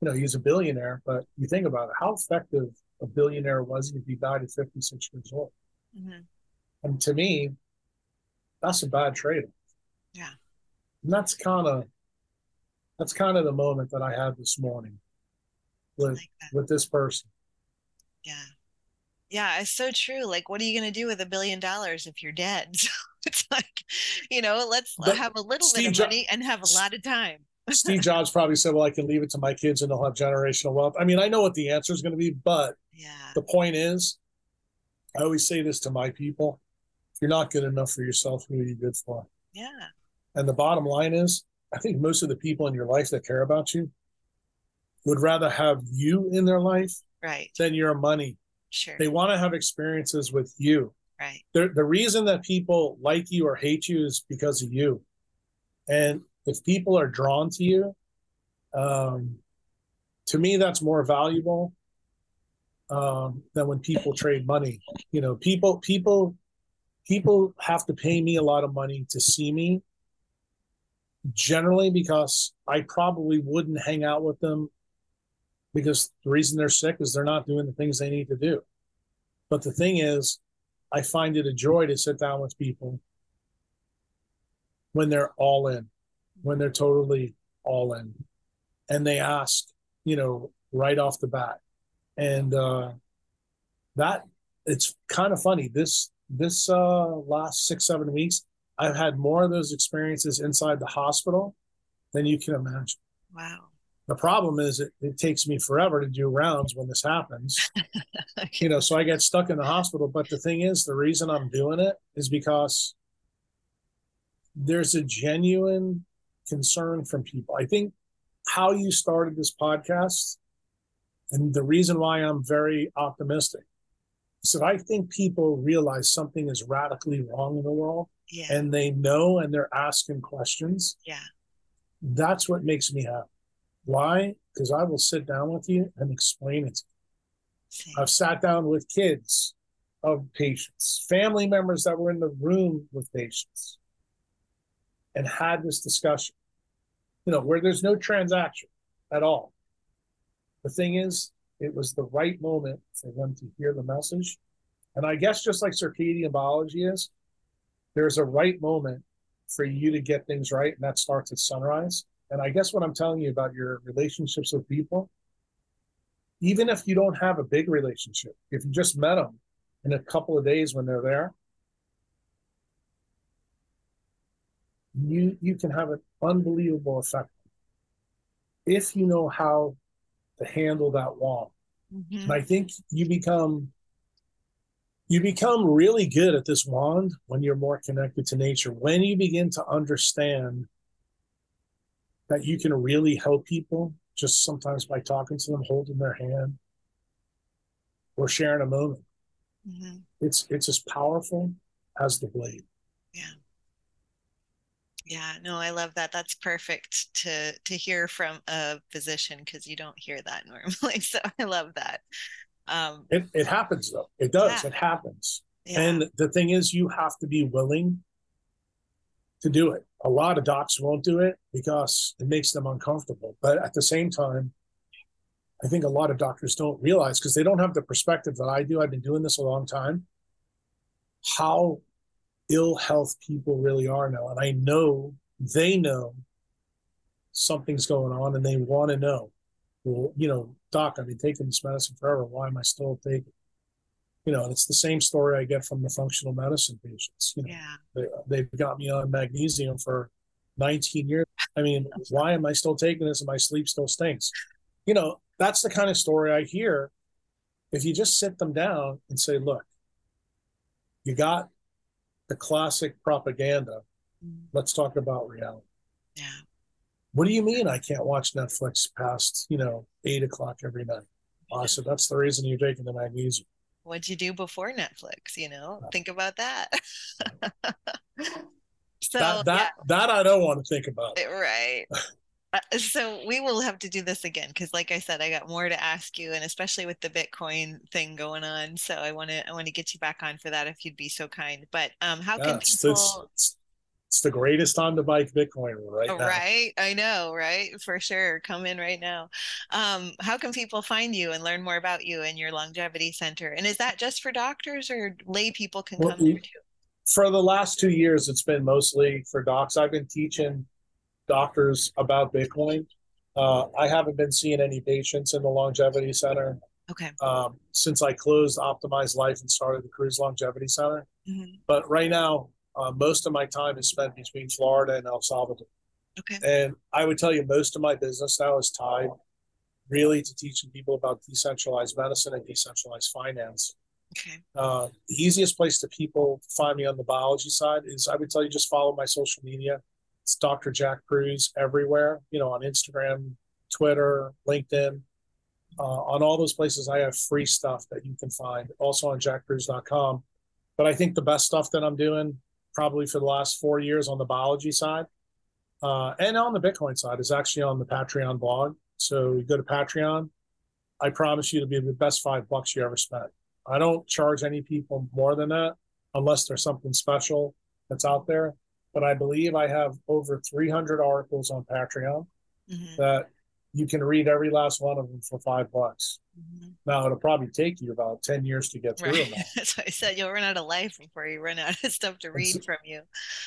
You know, he's a billionaire, but you think about it, how effective a billionaire was he if he died at 56 years old? Mm-hmm. And to me, that's a bad trade. off. Yeah. And that's kind of that's kind of the moment that I had this morning with like with this person. Yeah. Yeah, it's so true. Like, what are you going to do with a billion dollars if you're dead? <laughs> So it's like, you know, let's but have a little Steve bit of money jo- and have a lot of time. Steve Jobs probably said, "Well, I can leave it to my kids, and they'll have generational wealth." I mean, I know what the answer is going to be, but <laughs> yeah. the point is, I always say this to my people: if you're not good enough for yourself, who are you good for? Yeah. And the bottom line is, I think most of the people in your life that care about you would rather have you in their life right. than your money. Sure. They want to have experiences with you. Right. The, the reason that people like you or hate you is because of you. And if people are drawn to you, um, to me, that's more valuable um, than when people trade money. You know, people people people have to pay me a lot of money to see me generally because I probably wouldn't hang out with them because the reason they're sick is they're not doing the things they need to do. But the thing is, I find it a joy to sit down with people when they're all in, when they're totally all in, and they ask, you know, right off the bat. And uh, that it's kind of funny. This this uh, last six seven weeks, I've had more of those experiences inside the hospital than you can imagine. Wow. The problem is it, it takes me forever to do rounds when this happens. <laughs> you know, so I get stuck in the hospital. But the thing is, the reason I'm doing it is because there's a genuine concern from people. I think how you started this podcast and the reason why I'm very optimistic is that I think people realize something is radically wrong in the world Yeah. and they know and they're asking questions. yeah. That's what makes me happy. Why? Because I will sit down with you and explain it. Same. I've sat down with kids of patients, family members that were in the room with patients, and had this discussion. You know, where there's no transaction at all. The thing is, it was the right moment for them to hear the message. And I guess just like circadian biology is, there's a right moment for you to get things right, and that starts at sunrise. And I guess what I'm telling you about your relationships with people, even if you don't have a big relationship, if you just met them in a couple of days when they're there, you you can have an unbelievable effect if you know how to handle that wall. Mhm. And I think you become you become really good at this wand when you're more connected to nature. When you begin to understand that you can really help people just sometimes by talking to them, holding their hand, or sharing a moment. Mhm. It's it's as powerful as the blade. Yeah. Yeah, no, I love that. That's perfect to to hear from a physician because you don't hear that <laughs> normally. So I love that. Um, It it happens though. It does. Yeah. It happens. yeah, And the thing is, you have to be willing to do it. A lot of docs won't do it because it makes them uncomfortable. But at the same time, I think a lot of doctors don't realize because they don't have the perspective that I do. I've been doing this a long time. How ill health people really are now. And I know they know something's going on and they want to know. Well, you know, doc, I've been taking this medicine forever. Why am I still taking it? You know, it's the same story I get from the functional medicine patients. You know, yeah, they, they've got me on magnesium for 19 years. I mean, why am I still taking this and my sleep still stinks? You know, that's the kind of story I hear. If you just sit them down and say, look, you got the classic propaganda. Mm, Let's talk about reality. yeah, What do you mean I can't watch Netflix past, you know, eight o'clock every night? I said, that's the reason you're taking the magnesium. What'd you do before Netflix? You know, think about that. <laughs> So that that that I don't want to think about. yeah, right. Uh, so we will have to do this again because, like I said, I got more to ask you, and especially with the Bitcoin thing going on. So I want to I want to get you back on for that if you'd be so kind. But um, how Yeah, can people? it's, it's, it's the greatest time to buy Bitcoin right now. Right, I know, right? For sure. Come in right now. Um, how can people find you and learn more about you and your longevity center? And is that just for doctors or lay people can Well, come there too? For the last two years, it's been mostly for docs. I've been teaching doctors about Bitcoin. Uh, I haven't been seeing any patients in the longevity center Okay. um, since I closed Optimized Life and started the Kruse Longevity Center. Mhm. But right now, uh, most of my time is spent between Florida and El Salvador. Okay. And I would tell you, most of my business now is tied really to teaching people about decentralized medicine and decentralized finance. Okay. Uh, the easiest place to people find me on the biology side is I would tell you just follow my social media. It's Dr. Jack Kruse everywhere, you know, on Instagram, Twitter, LinkedIn. Uh, on all those places, I have free stuff that you can find. Also on jackkruse.com. But I think the best stuff that I'm doing probably for the last four years on the biology side uh, and on the Bitcoin side is actually on the Patreon blog. So you go to Patreon. I promise you to be the best five bucks you ever spent. I don't charge any people more than that. unless there's something special that's out there. But I believe I have over 300 articles on Patreon mm-hmm. that you can read every last one of them for five bucks. Mm-hmm. Now it'll probably take you about 10 years to get through right. them. <laughs> That's I said you'll run out of life before you run out of stuff to read it's, from you.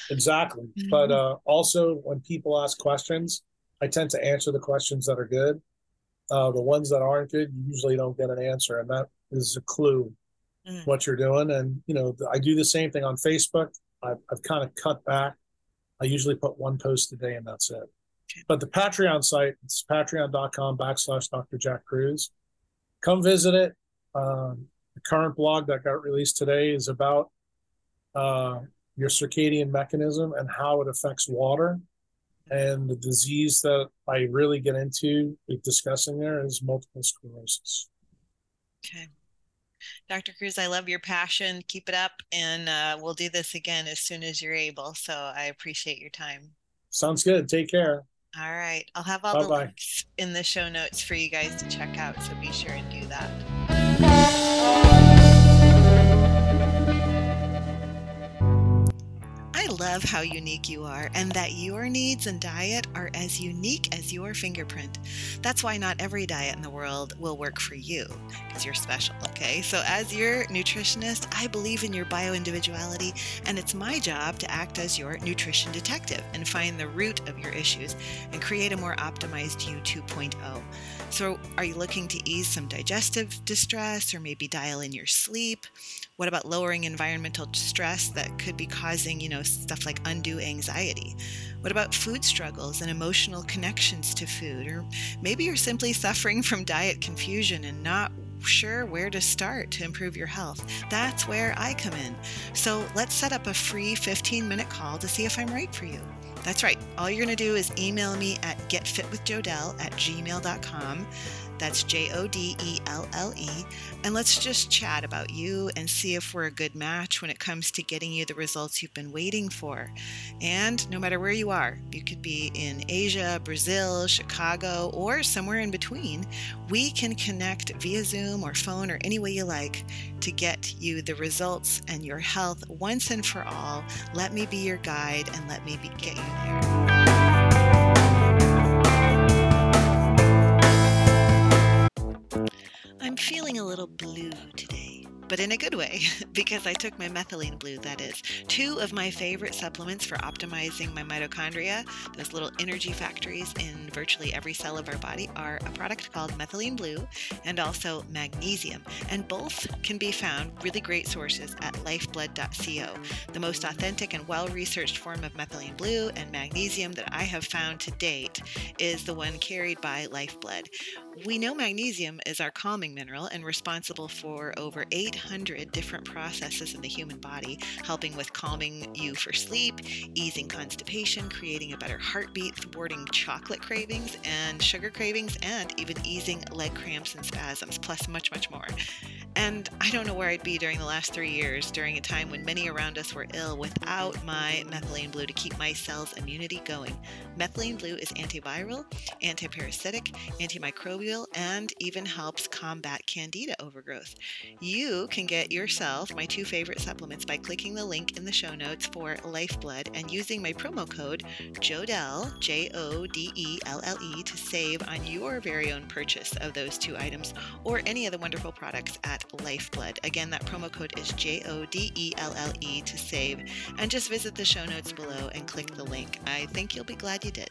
Exactly. Mm-hmm. But uh, also when people ask questions, I tend to answer the questions that are good. Uh, the ones that aren't good, you usually don't get an answer. And that is a clue mm. what you're doing. And, you know, I do the same thing on Facebook. I've, I've kind of cut back. I usually put one post a day and that's it. But the Patreon site, it's patreon.com backslash Dr. Jack Kruse. Come visit it. Um, the current blog that got released today is about uh, your circadian mechanism and how it affects water. And the disease that I really get into discussing there is multiple sclerosis. Okay. Dr. Kruse, I love your passion. Keep it up, and uh, we'll do this again as soon as you're able. So I appreciate your time. Sounds good. Take care. All right. I'll have all Bye-bye. the links in the show notes for you guys to check out. So be sure and do that. Love how unique you are and that your needs and diet are as unique as your fingerprint. That's why not every diet in the world will work for you because you're special, okay? So, as your nutritionist, I believe in your bio individuality, and it's my job to act as your nutrition detective and find the root of your issues and create a more optimized you 2.0. So, are you looking to ease some digestive distress or maybe dial in your sleep? What about lowering environmental stress that could be causing, you know, stuff like undue anxiety? What about food struggles and emotional connections to food? Or maybe you're simply suffering from diet confusion and not sure where to start to improve your health. That's where I come in. So let's set up a free 15 minute call to see if I'm right for you. That's right. All you're going to do is email me at getfitwithjodelle at gmail.com. That's J O D E L L E. And let's just chat about you and see if we're a good match when it comes to getting you the results you've been waiting for. And no matter where you are, you could be in Asia, Brazil, Chicago, or somewhere in between, we can connect via Zoom or phone or any way you like to get you the results and your health once and for all. Let me be your guide and let me be, get you there. I'm feeling a little blue today but in a good way, <laughs> because I took my methylene blue, that is. Two of my favorite supplements for optimizing my mitochondria, those little energy factories in virtually every cell of our body, are a product called methylene blue and also magnesium. And both can be found really great sources at lifeblud.co. The most authentic and well researched form of methylene blue and magnesium that I have found to date is the one carried by Lifeblud. We know magnesium is our calming mineral and responsible for over 800 different processes in the human body, helping with calming you for sleep, easing constipation, creating a better heartbeat, thwarting chocolate cravings and sugar cravings, and even easing leg cramps and spasms, plus much, much more. And I don't know where I'd be during the last three years, during a time when many around us were ill, without my methylene blue to keep my cells' immunity going. Methylene blue is antiviral, antiparasitic, antimicrobial and even helps combat candida overgrowth. You can get yourself my two favorite supplements by clicking the link in the show notes for Lifeblud and using my promo code JODELLE, J O D E L L E, to save on your very own purchase of those two items or any of the wonderful products at Lifeblud. Again, that promo code is J O D E L L E to save. And just visit the show notes below and click the link. I think you'll be glad you did.